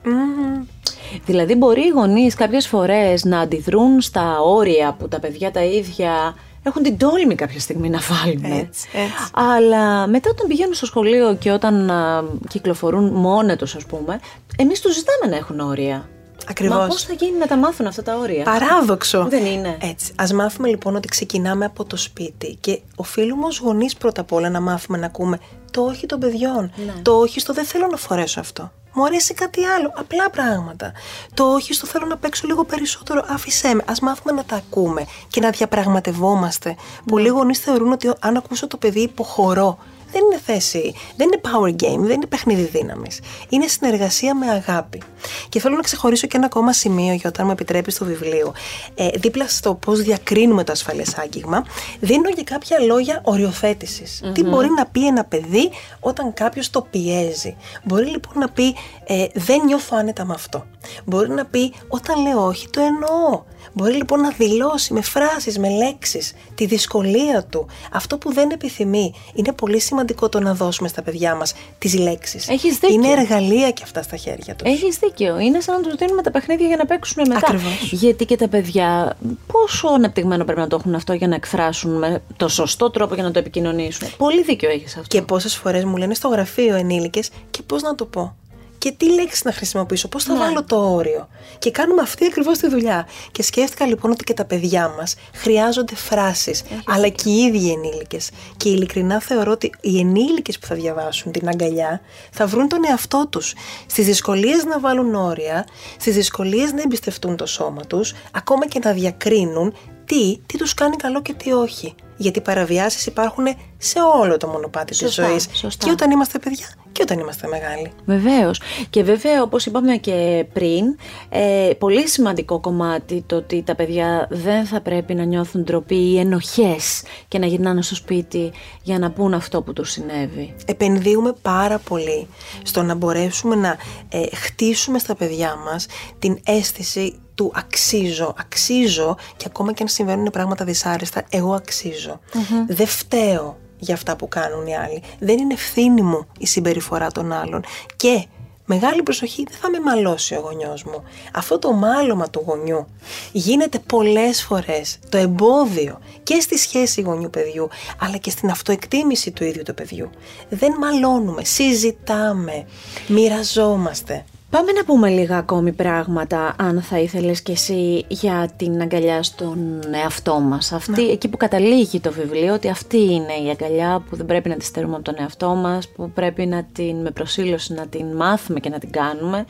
Δηλαδή, μπορεί οι γονείς κάποιες φορές να αντιδρούν στα όρια που τα παιδιά τα ίδια έχουν την τόλμη κάποια στιγμή να βάλουν. Έτσι, έτσι. Αλλά μετά όταν πηγαίνουν στο σχολείο και όταν α, κυκλοφορούν μόνοι τους, ας πούμε, εμείς τους ζητάμε να έχουν όρια. Ακριβώς. Μα πώς θα γίνει να τα μάθουν αυτά τα όρια; Παράδοξο. Δεν είναι. Έτσι. Α μάθουμε λοιπόν ότι ξεκινάμε από το σπίτι και οφείλουμε ως γονείς πρώτα απ' όλα να μάθουμε να ακούμε το όχι των παιδιών. Ναι. Το όχι στο δεν θέλω να φορέσω αυτό. Μου αρέσει κάτι άλλο. Απλά πράγματα. Το όχι στο θέλω να παίξω λίγο περισσότερο. Άφησέ με. Α μάθουμε να τα ακούμε και να διαπραγματευόμαστε. Ναι. Πολλοί γονεί θεωρούν ότι αν ακούσω το παιδί υποχωρώ. Δεν είναι θέση, δεν είναι power game, δεν είναι παιχνίδι δύναμης. Είναι συνεργασία με αγάπη. Και θέλω να ξεχωρίσω και ένα ακόμα σημείο, για όταν μου επιτρέπεις στο βιβλίο. Ε, δίπλα στο πώς διακρίνουμε το ασφαλές άγγιγμα, δίνω και κάποια λόγια οριοθέτησης. Τι μπορεί να πει ένα παιδί όταν κάποιος το πιέζει; Μπορεί λοιπόν να πει ε, Δεν νιώθω άνετα με αυτό. Μπορεί να πει Όταν λέω όχι, το εννοώ. Μπορεί λοιπόν να δηλώσει με φράσεις, με λέξεις τη δυσκολία του, αυτό που δεν επιθυμεί. Είναι πολύ σημαντικό το να δώσουμε στα παιδιά μας τις λέξεις. Έχεις δίκιο. Είναι εργαλεία και αυτά στα χέρια τους. Έχεις δίκιο. Είναι σαν να τους δίνουμε τα παιχνίδια για να παίξουν μετά. Ακριβώς. Γιατί και τα παιδιά, πόσο αναπτυγμένο πρέπει να το έχουν αυτό για να εκφράσουν με το σωστό τρόπο για να το επικοινωνήσουν. Πολύ δίκιο έχεις αυτό. Και πόσες φορές μου λένε στο γραφείο ενήλικες και πώς να το πω. Και τι λέξεις να χρησιμοποιήσω, πώς θα Ναι. βάλω το όριο. Και κάνουμε αυτή ακριβώς τη δουλειά. Και σκέφτηκα λοιπόν ότι και τα παιδιά μας χρειάζονται φράσεις, αλλά και οι ίδιοι οι ενήλικες. Και ειλικρινά θεωρώ ότι οι ενήλικες που θα διαβάσουν την αγκαλιά θα βρουν τον εαυτό τους. Στις δυσκολίες να βάλουν όρια, στις δυσκολίες να εμπιστευτούν το σώμα τους, ακόμα και να διακρίνουν τι, τι τους κάνει καλό και τι όχι. Γιατί παραβιάσεις υπάρχουν σε όλο το μονοπάτι της Σωστά, ζωής. σωστά. Και όταν είμαστε παιδιά και όταν είμαστε μεγάλοι. Βεβαίως. Και βέβαια, όπως είπαμε και πριν, ε, πολύ σημαντικό κομμάτι το ότι τα παιδιά δεν θα πρέπει να νιώθουν ντροπή ή ενοχές και να γυρνάνε στο σπίτι για να πούν αυτό που τους συνέβη. επενδύουμε πάρα πολύ στο να μπορέσουμε να ε, χτίσουμε στα παιδιά μας την αίσθηση του αξίζω, αξίζω και ακόμα και αν συμβαίνουν πράγματα δυσάρεστα, εγώ αξίζω. Δεν φταίω για αυτά που κάνουν οι άλλοι. Δεν είναι ευθύνη μου η συμπεριφορά των άλλων. Και Μεγάλη προσοχή, δεν θα με μαλώσει ο γονιός μου. Αυτό το μάλωμα του γονιού γίνεται πολλές φορές το εμπόδιο και στη σχέση γονιού-παιδιού, αλλά και στην αυτοεκτίμηση του ίδιου του παιδιού. Δεν μαλώνουμε, συζητάμε, μοιραζόμαστε. Πάμε να πούμε λίγα ακόμη πράγματα, αν θα ήθελες κι εσύ, για την αγκαλιά στον εαυτό μας. Αυτή, εκεί που καταλήγει το βιβλίο, ότι αυτή είναι η αγκαλιά που δεν πρέπει να τη στερούμε από τον εαυτό μας, που πρέπει να την, με προσήλωση να την μάθουμε και να την κάνουμε.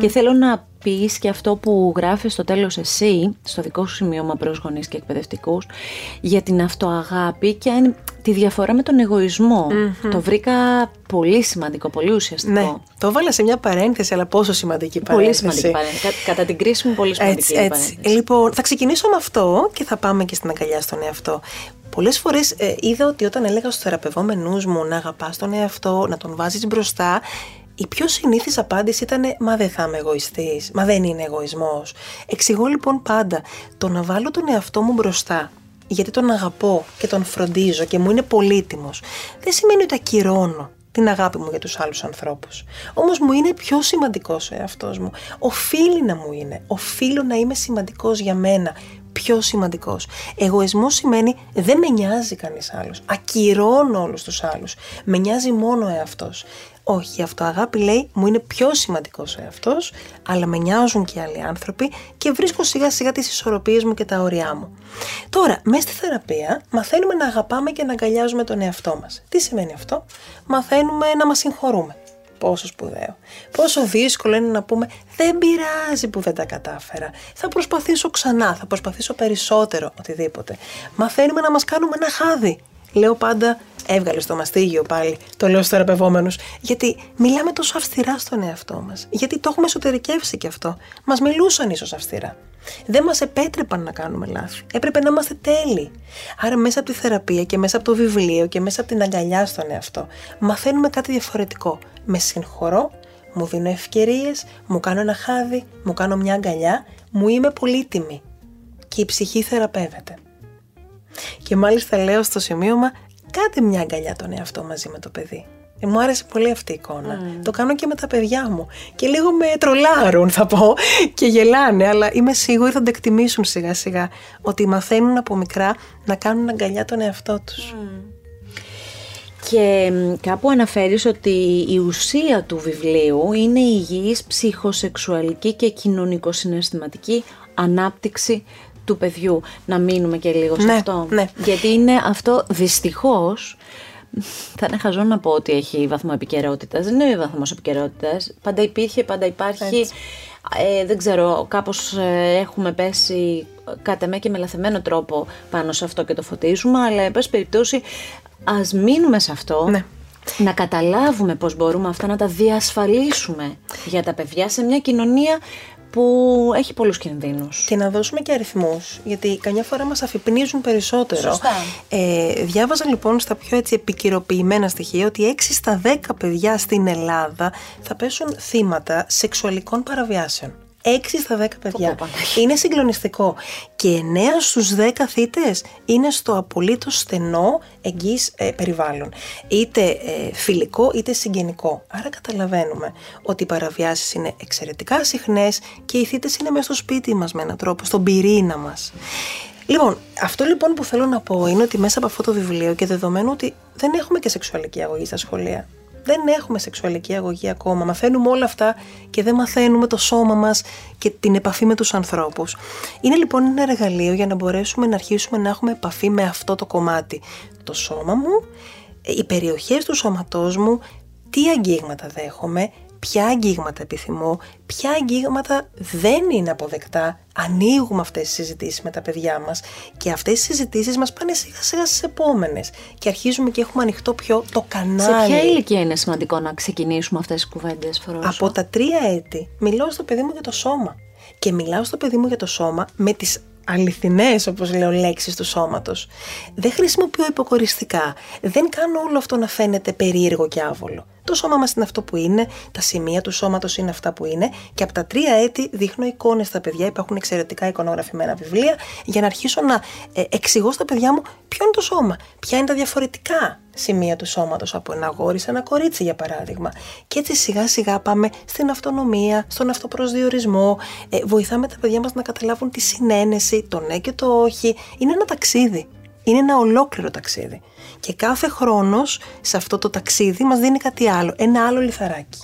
Και θέλω να πεις και αυτό που γράφεις στο τέλος εσύ, στο δικό σου σημείωμα προς γονείς και εκπαιδευτικούς, για την αυτοαγάπη και αν- τη διαφορά με τον εγωισμο Το βρήκα πολύ σημαντικό, πολύ ουσιαστικό. Ναι, το έβαλα σε μια παρένθεση, αλλά πόσο σημαντική παρένθεση. Πολύ σημαντική παρένθεση. Κα- Κατά την κρίση μου, πολύ σημαντική Έτσι, η έτσι. παρένθεση. Λοιπόν, θα ξεκινήσω με αυτό και θα πάμε και στην αγκαλιά στον εαυτό. Πολλές φορές ε, είδα ότι όταν έλεγα στους θεραπευόμενους μου να αγαπάς τον εαυτό, να τον βάζεις μπροστά, η πιο συνήθις απάντηση ήταν «Μα δεν θα είμαι εγωιστής, μα δεν είναι εγωισμός». Εξηγώ λοιπόν πάντα το να βάλω τον εαυτό μου μπροστά γιατί τον αγαπώ και τον φροντίζω και μου είναι πολύτιμος, δεν σημαίνει ότι ακυρώνω την αγάπη μου για τους άλλους ανθρώπους. Όμως μου είναι πιο σημαντικός ο εαυτός μου. Οφείλει να μου είναι. Οφείλω να είμαι σημαντικός για μένα. Πιο σημαντικός. Εγωισμός σημαίνει δεν με νοιάζει κανείς άλλος. Ακυρώνω όλους τους άλλους. Με νοιάζει μόνο ο εαυτός. Όχι, αυτό αγάπη λέει μου είναι πιο σημαντικός ο εαυτός, αλλά με νοιάζουν και άλλοι άνθρωποι και βρίσκω σιγά σιγά τις ισορροπίες μου και τα όρια μου. Τώρα, μέσα στη θεραπεία μαθαίνουμε να αγαπάμε και να αγκαλιάζουμε τον εαυτό μας. Τι σημαίνει αυτό; Μαθαίνουμε να μας συγχωρούμε. Πόσο σπουδαίο. Πόσο δύσκολο είναι να πούμε δεν πειράζει που δεν τα κατάφερα. Θα προσπαθήσω ξανά, θα προσπαθήσω περισσότερο, οτιδήποτε. Μαθαίνουμε να μας κάνουμε ένα χάδι. Λέω πάντα έβγαλε το μαστίγιο πάλι, το λέω στους θεραπευόμενους. Γιατί μιλάμε τόσο αυστηρά στον εαυτό μας. Γιατί το έχουμε εσωτερικεύσει και αυτό. Μας μιλούσαν ίσως αυστηρά. Δεν μας επέτρεπαν να κάνουμε λάθη. Έπρεπε να είμαστε τέλειοι. Άρα, μέσα από τη θεραπεία και μέσα από το βιβλίο και μέσα από την αγκαλιά στον εαυτό, μαθαίνουμε κάτι διαφορετικό. Με συγχωρώ, μου δίνω ευκαιρίες, μου κάνω ένα χάδι, μου κάνω μια αγκαλιά, μου είμαι πολύτιμη. Και η ψυχή θεραπεύεται. Και μάλιστα λέω στο σημείωμα, κάντε μια αγκαλιά τον εαυτό μαζί με το παιδί. Ε, μου άρεσε πολύ αυτή η εικόνα. Mm. Το κάνω και με τα παιδιά μου. Και λίγο με τρολάρουν, θα πω, και γελάνε, αλλά είμαι σίγουρη θα το εκτιμήσουν σιγά σιγά ότι μαθαίνουν από μικρά να κάνουν αγκαλιά τον εαυτό τους. Mm. Και κάπου αναφέρεις ότι η ουσία του βιβλίου είναι η υγιής ψυχοσεξουαλική και κοινωνικο-συναισθηματική ανάπτυξη του παιδιού. Να μείνουμε και λίγο σε Ναι, αυτό. ναι. Γιατί είναι αυτό δυστυχώς θα είναι χαζό να πω ότι έχει βαθμό επικαιρότητας. Δεν είναι βαθμός επικαιρότητας. Πάντα υπήρχε, πάντα υπάρχει. Έτσι. Ε, δεν ξέρω, κάπως ε, έχουμε πέσει κατά με και με λαθεμένο τρόπο πάνω σε αυτό και το φωτίζουμε, αλλά εν πάση περιπτώσει ας μείνουμε σε αυτό, Ναι. να καταλάβουμε πώς μπορούμε αυτά να τα διασφαλίσουμε για τα παιδιά σε μια κοινωνία που έχει πολλούς κινδύνους. Και να δώσουμε και αριθμούς, γιατί καμιά φορά μας αφυπνίζουν περισσότερο. Σωστά. Ε, διάβαζα λοιπόν στα πιο έτσι επικυροποιημένα στοιχεία ότι 6 στα 10 παιδιά στην Ελλάδα θα πέσουν θύματα σεξουαλικών παραβιάσεων. 6 στα 10 παιδιά. πω, Παναγία. Είναι συγκλονιστικό. Και 9 στους 10 θύτες είναι στο απολύτως στενό εγγύς ε, περιβάλλον. Είτε ε, φιλικό είτε συγγενικό. Άρα καταλαβαίνουμε ότι οι παραβιάσεις είναι εξαιρετικά συχνές και οι θύτες είναι μέσα στο σπίτι μας με έναν τρόπο, στον πυρήνα μας. Λοιπόν, αυτό λοιπόν που θέλω να πω είναι ότι μέσα από αυτό το βιβλίο και δεδομένου ότι δεν έχουμε και σεξουαλική αγωγή στα σχολεία. Δεν έχουμε σεξουαλική αγωγή ακόμα. Μαθαίνουμε όλα αυτά και δεν μαθαίνουμε το σώμα μας και την επαφή με τους ανθρώπους. Είναι λοιπόν ένα εργαλείο για να μπορέσουμε να αρχίσουμε να έχουμε επαφή με αυτό το κομμάτι. Το σώμα μου, ε, οι περιοχές του σώματός μου, τι αγγίγματα δέχομαι, ποια αγγίγματα επιθυμώ, ποια αγγίγματα δεν είναι αποδεκτά. Ανοίγουμε αυτές τις συζητήσεις με τα παιδιά μας και αυτές τις συζητήσεις μας πάνε σιγά σιγά στις επόμενες και αρχίζουμε και έχουμε ανοιχτό πιο το Σε κανάλι. ποια ηλικία είναι σημαντικό να ξεκινήσουμε αυτές τις κουβέντες, Φρόσο; Από τα τρία έτη μιλάω στο παιδί μου για το σώμα. Και μιλάω στο παιδί μου για το σώμα με τις αληθινές, όπως λέω, λέξεις του σώματος. Δεν χρησιμοποιώ υποκοριστικά. Δεν κάνω όλο αυτό να φαίνεται περίεργο και άβολο. Το σώμα μας είναι αυτό που είναι, τα σημεία του σώματος είναι αυτά που είναι και από τα τρία έτη δείχνω εικόνες στα παιδιά, υπάρχουν εξαιρετικά εικονογραφημένα βιβλία για να αρχίσω να ε, εξηγώ στα παιδιά μου ποιο είναι το σώμα, ποια είναι τα διαφορετικά σημεία του σώματος από ένα αγόρι σε ένα κορίτσι για παράδειγμα. Και έτσι σιγά σιγά πάμε στην αυτονομία, στον αυτοπροσδιορισμό, ε, βοηθάμε τα παιδιά μας να καταλάβουν τη συνένεση, το ναι και το όχι. Είναι ένα ταξίδι. Είναι ένα ολόκληρο ταξίδι. Και κάθε χρόνος σε αυτό το ταξίδι μας δίνει κάτι άλλο, ένα άλλο λιθαράκι.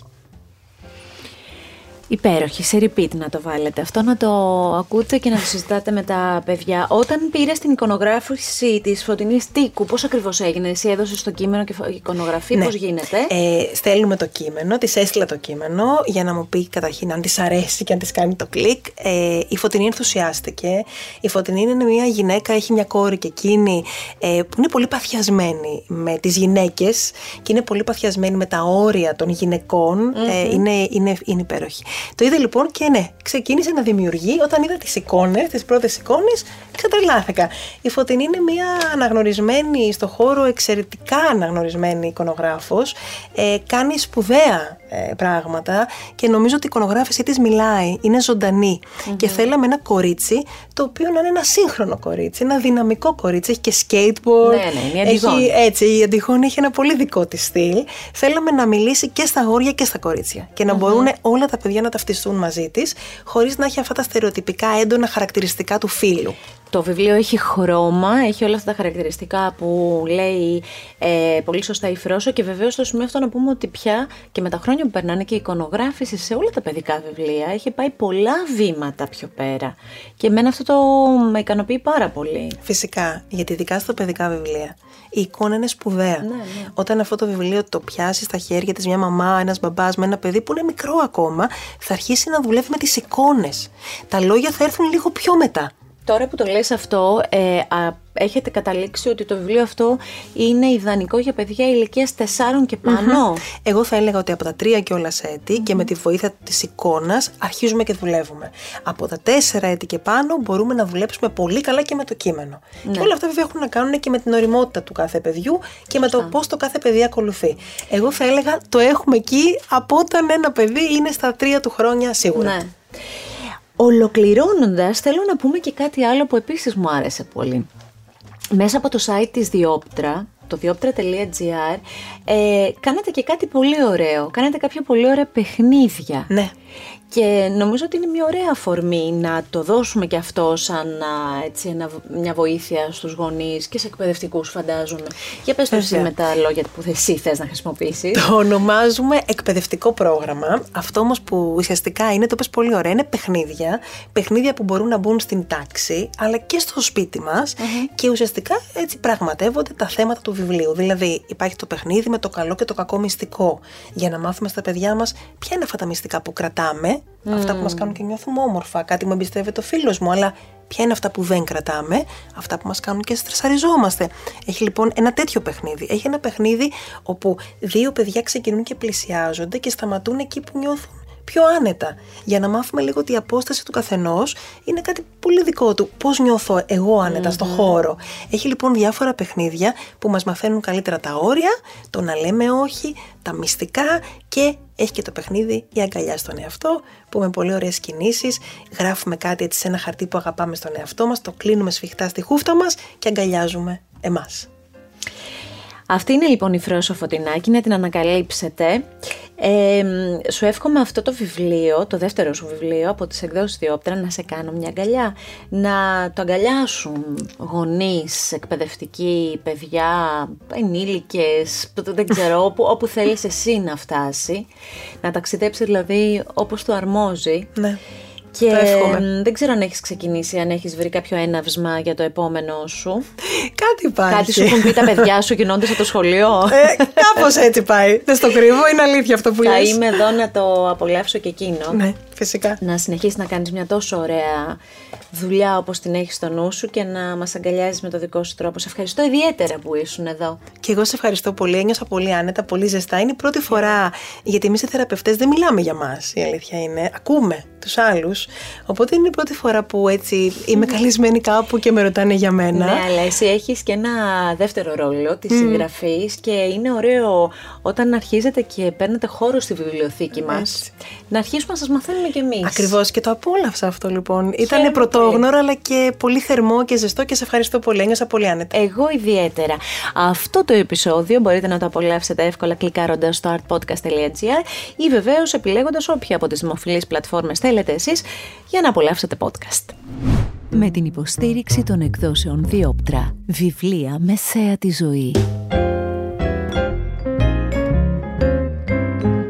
Υπέροχη, σε repeat να το βάλετε. Αυτό να το ακούτε και να το συζητάτε με τα παιδιά. Όταν πήρε την εικονογράφηση της φωτεινής τείχου, πώς ακριβώς έγινε, εσύ έδωσες το κείμενο και φω- εικονογραφή, Ναι. πώς γίνεται; Ε, στέλνουμε το κείμενο, της έστειλα το κείμενο για να μου πει καταρχήν αν της αρέσει και αν της κάνει το κλικ. Ε, η Φωτεινή ενθουσιάστηκε. Η Φωτεινή είναι μια γυναίκα, έχει μια κόρη και εκείνη ε, που είναι πολύ παθιασμένη με τις γυναίκες και είναι πολύ παθιασμένη με τα όρια των γυναικων Ε, είναι, είναι, είναι υπέροχη. Το είδε λοιπόν και ναι, ξεκίνησε να δημιουργεί. Όταν είδα τις εικόνες, τις πρώτες εικόνες, ξετρελάθηκα. Η Φωτεινή είναι μια αναγνωρισμένη στο χώρο, εξαιρετικά αναγνωρισμένη εικονογράφος. Ε, κάνει σπουδαία ε, πράγματα και νομίζω ότι η εικονογράφηση της μιλάει, είναι ζωντανή. Και θέλαμε ένα κορίτσι το οποίο να είναι ένα σύγχρονο κορίτσι, ένα δυναμικό κορίτσι, έχει και skateboard. Ναι, ναι, είναι η Αντιγόνη. έχει, έτσι, η Αντιγόνη έχει ένα πολύ δικό της στυλ. Θέλαμε να μιλήσει και στα αγόρια και στα κορίτσια και να μπορούν όλα τα παιδιά να ταυτιστούν μαζί της, χωρίς να έχει αυτά τα στερεοτυπικά έντονα χαρακτηριστικά του φίλου. Το βιβλίο έχει χρώμα, έχει όλα αυτά τα χαρακτηριστικά που λέει ε, πολύ σωστά η Φρόσο και βεβαίως στο σημείο αυτό να πούμε ότι πια και με τα χρόνια που περνάνε και η εικονογράφηση σε όλα τα παιδικά βιβλία έχει πάει πολλά βήματα πιο πέρα και εμένα αυτό το με ικανοποιεί πάρα πολύ. Φυσικά, γιατί ειδικά στα παιδικά βιβλία η εικόνα είναι σπουδαία. ναι. Όταν αυτό το βιβλίο το πιάσει στα χέρια της μια μαμά, ένας μπαμπάς με ένα παιδί που είναι μικρό ακόμα, θα αρχίσει να δουλεύει με τις εικόνες. Τα λόγια θα έρθουν λίγο πιο μετά. Τώρα που το λες αυτό, ε, α, έχετε καταλήξει ότι το βιβλίο αυτό είναι ιδανικό για παιδιά ηλικίας 4 και πανω Εγώ θα έλεγα ότι από τα τρία και όλα έτη και με τη βοήθεια της εικόνας αρχίζουμε και δουλεύουμε. Από τα τέσσερα έτη και πάνω μπορούμε να δουλέψουμε πολύ καλά και με το κείμενο. Και Ναι. όλα αυτά βέβαια έχουν να κάνουν και με την οριμότητα του κάθε παιδιού και με το πώς το κάθε παιδί ακολουθεί. Εγώ θα έλεγα το έχουμε εκεί από όταν ένα παιδί είναι στα τρία του χρόνια σίγουρα. Ναι. Ολοκληρώνοντας, θέλω να πούμε και κάτι άλλο που επίσης μου άρεσε πολύ. Μέσα από το site της Διόπτρα, το διόπτρα.gr, ε, κάνατε και κάτι πολύ ωραίο. Κάνατε κάποια πολύ ωραία παιχνίδια. Ναι. Και νομίζω ότι είναι μια ωραία αφορμή να το δώσουμε και αυτό σαν α, έτσι, ένα, μια βοήθεια στους γονείς και σε εκπαιδευτικούς φαντάζομαι. Για πες το εσύ Βέβαια. με τα λόγια που εσύ θες να χρησιμοποιήσεις. Το ονομάζουμε εκπαιδευτικό πρόγραμμα. Αυτό όμως που ουσιαστικά είναι, το πες πολύ ωραία, είναι παιχνίδια. Παιχνίδια που μπορούν να μπουν στην τάξη, αλλά και στο σπίτι μας. Και ουσιαστικά έτσι πραγματεύονται τα θέματα του βιβλίου. Δηλαδή, υπάρχει το παιχνίδι με το καλό και το κακό μυστικό. Για να μάθουμε στα παιδιά μας ποια είναι αυτά τα μυστικά που κρατάμε, αυτά που μας κάνουν και νιώθουμε όμορφα, κάτι μου εμπιστεύεται ο φίλος μου, αλλά ποια είναι αυτά που δεν κρατάμε, αυτά που μας κάνουν και στρεσαριζόμαστε. Έχει λοιπόν ένα τέτοιο παιχνίδι. Έχει ένα παιχνίδι όπου δύο παιδιά ξεκινούν και πλησιάζονται και σταματούν εκεί που νιώθουν πιο άνετα. Για να μάθουμε λίγο ότι η απόσταση του καθενός είναι κάτι πολύ δικό του. Πώς νιώθω εγώ άνετα στο χώρο. Έχει λοιπόν διάφορα παιχνίδια που μας μαθαίνουν καλύτερα τα όρια, το να λέμε όχι, τα μυστικά και έχει και το παιχνίδι η αγκαλιά στον εαυτό που με πολύ ωραίες κινήσεις γράφουμε κάτι έτσι σε ένα χαρτί που αγαπάμε στον εαυτό μας, το κλείνουμε σφιχτά στη χούφτα μας και αγκαλιάζουμε εμάς. Αυτή είναι λοιπόν η Φρόσο Φωτεινάκη, να την ανακαλύψετε. Ε, σου εύχομαι αυτό το βιβλίο, το δεύτερο σου βιβλίο από τις εκδόσεις Διόπτρα, να σε κάνω μια αγκαλιά. Να το αγκαλιάσουν γονείς, εκπαιδευτικοί, παιδιά, ενήλικες, που- δεν ξέρω, όπου, όπου θέλεις εσύ να φτάσει. Να ταξιδέψει δηλαδή όπως του αρμόζει. Ναι. Και Το εύχομαι. μ, δεν ξέρω αν έχεις ξεκινήσει, αν έχεις βρει κάποιο έναυσμα για το επόμενο σου. Κάτι υπάρχει. Κάτι σου έχουν πει τα παιδιά σου κινώντας από το σχολείο. Ε, Κάπως έτσι πάει. Δεν στο κρύβω, είναι αλήθεια αυτό που Θα λες. είμαι εδώ να το απολαύσω και εκείνο. Ναι, φυσικά. Να συνεχίσεις να κάνεις μια τόσο ωραία δουλειά όπως την έχεις στο νου σου και να μας αγκαλιάζεις με το δικό σου τρόπο. Σε ευχαριστώ ιδιαίτερα που ήσουν εδώ. Και εγώ σε ευχαριστώ πολύ. Ένιωσα πολύ άνετα, πολύ ζεστά. Είναι η πρώτη φορά, γιατί εμείς οι θεραπευτές δεν μιλάμε για μας. Η αλήθεια είναι. Ακούμε τους άλλους. Οπότε είναι η πρώτη φορά που έτσι είμαι καλεσμένη κάπου και με ρωτάνε για μένα. Ναι, αλλά εσύ έχεις και ένα δεύτερο ρόλο της συγγραφής και είναι ωραίο όταν αρχίζετε και παίρνετε χώρο στη βιβλιοθήκη μας να αρχίσουμε να σας μαθαίνουμε κι εμείς. Ακριβώς και το απόλαυσα αυτό λοιπόν. Ήταν Χαίρομαι πρωτόγνωρο, αλλά και πολύ θερμό και ζεστό και σε ευχαριστώ πολύ. Ένιωσα πολύ άνετα. Εγώ ιδιαίτερα. Αυτό το επεισόδιο μπορείτε να το απολαύσετε εύκολα κλικάροντας στο artpodcast.gr ή βεβαίως επιλέγοντας όποια από τις δημοφιλείς πλατφόρμες θέλετε εσείς για να απολαύσετε podcast. Με την υποστήριξη των εκδόσεων Διόπτρα, βιβλία με θέα τη ζωή.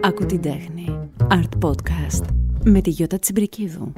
Ακού την τέχνη. Art Podcast με τη Γιώτα Τσιμπρικίδου.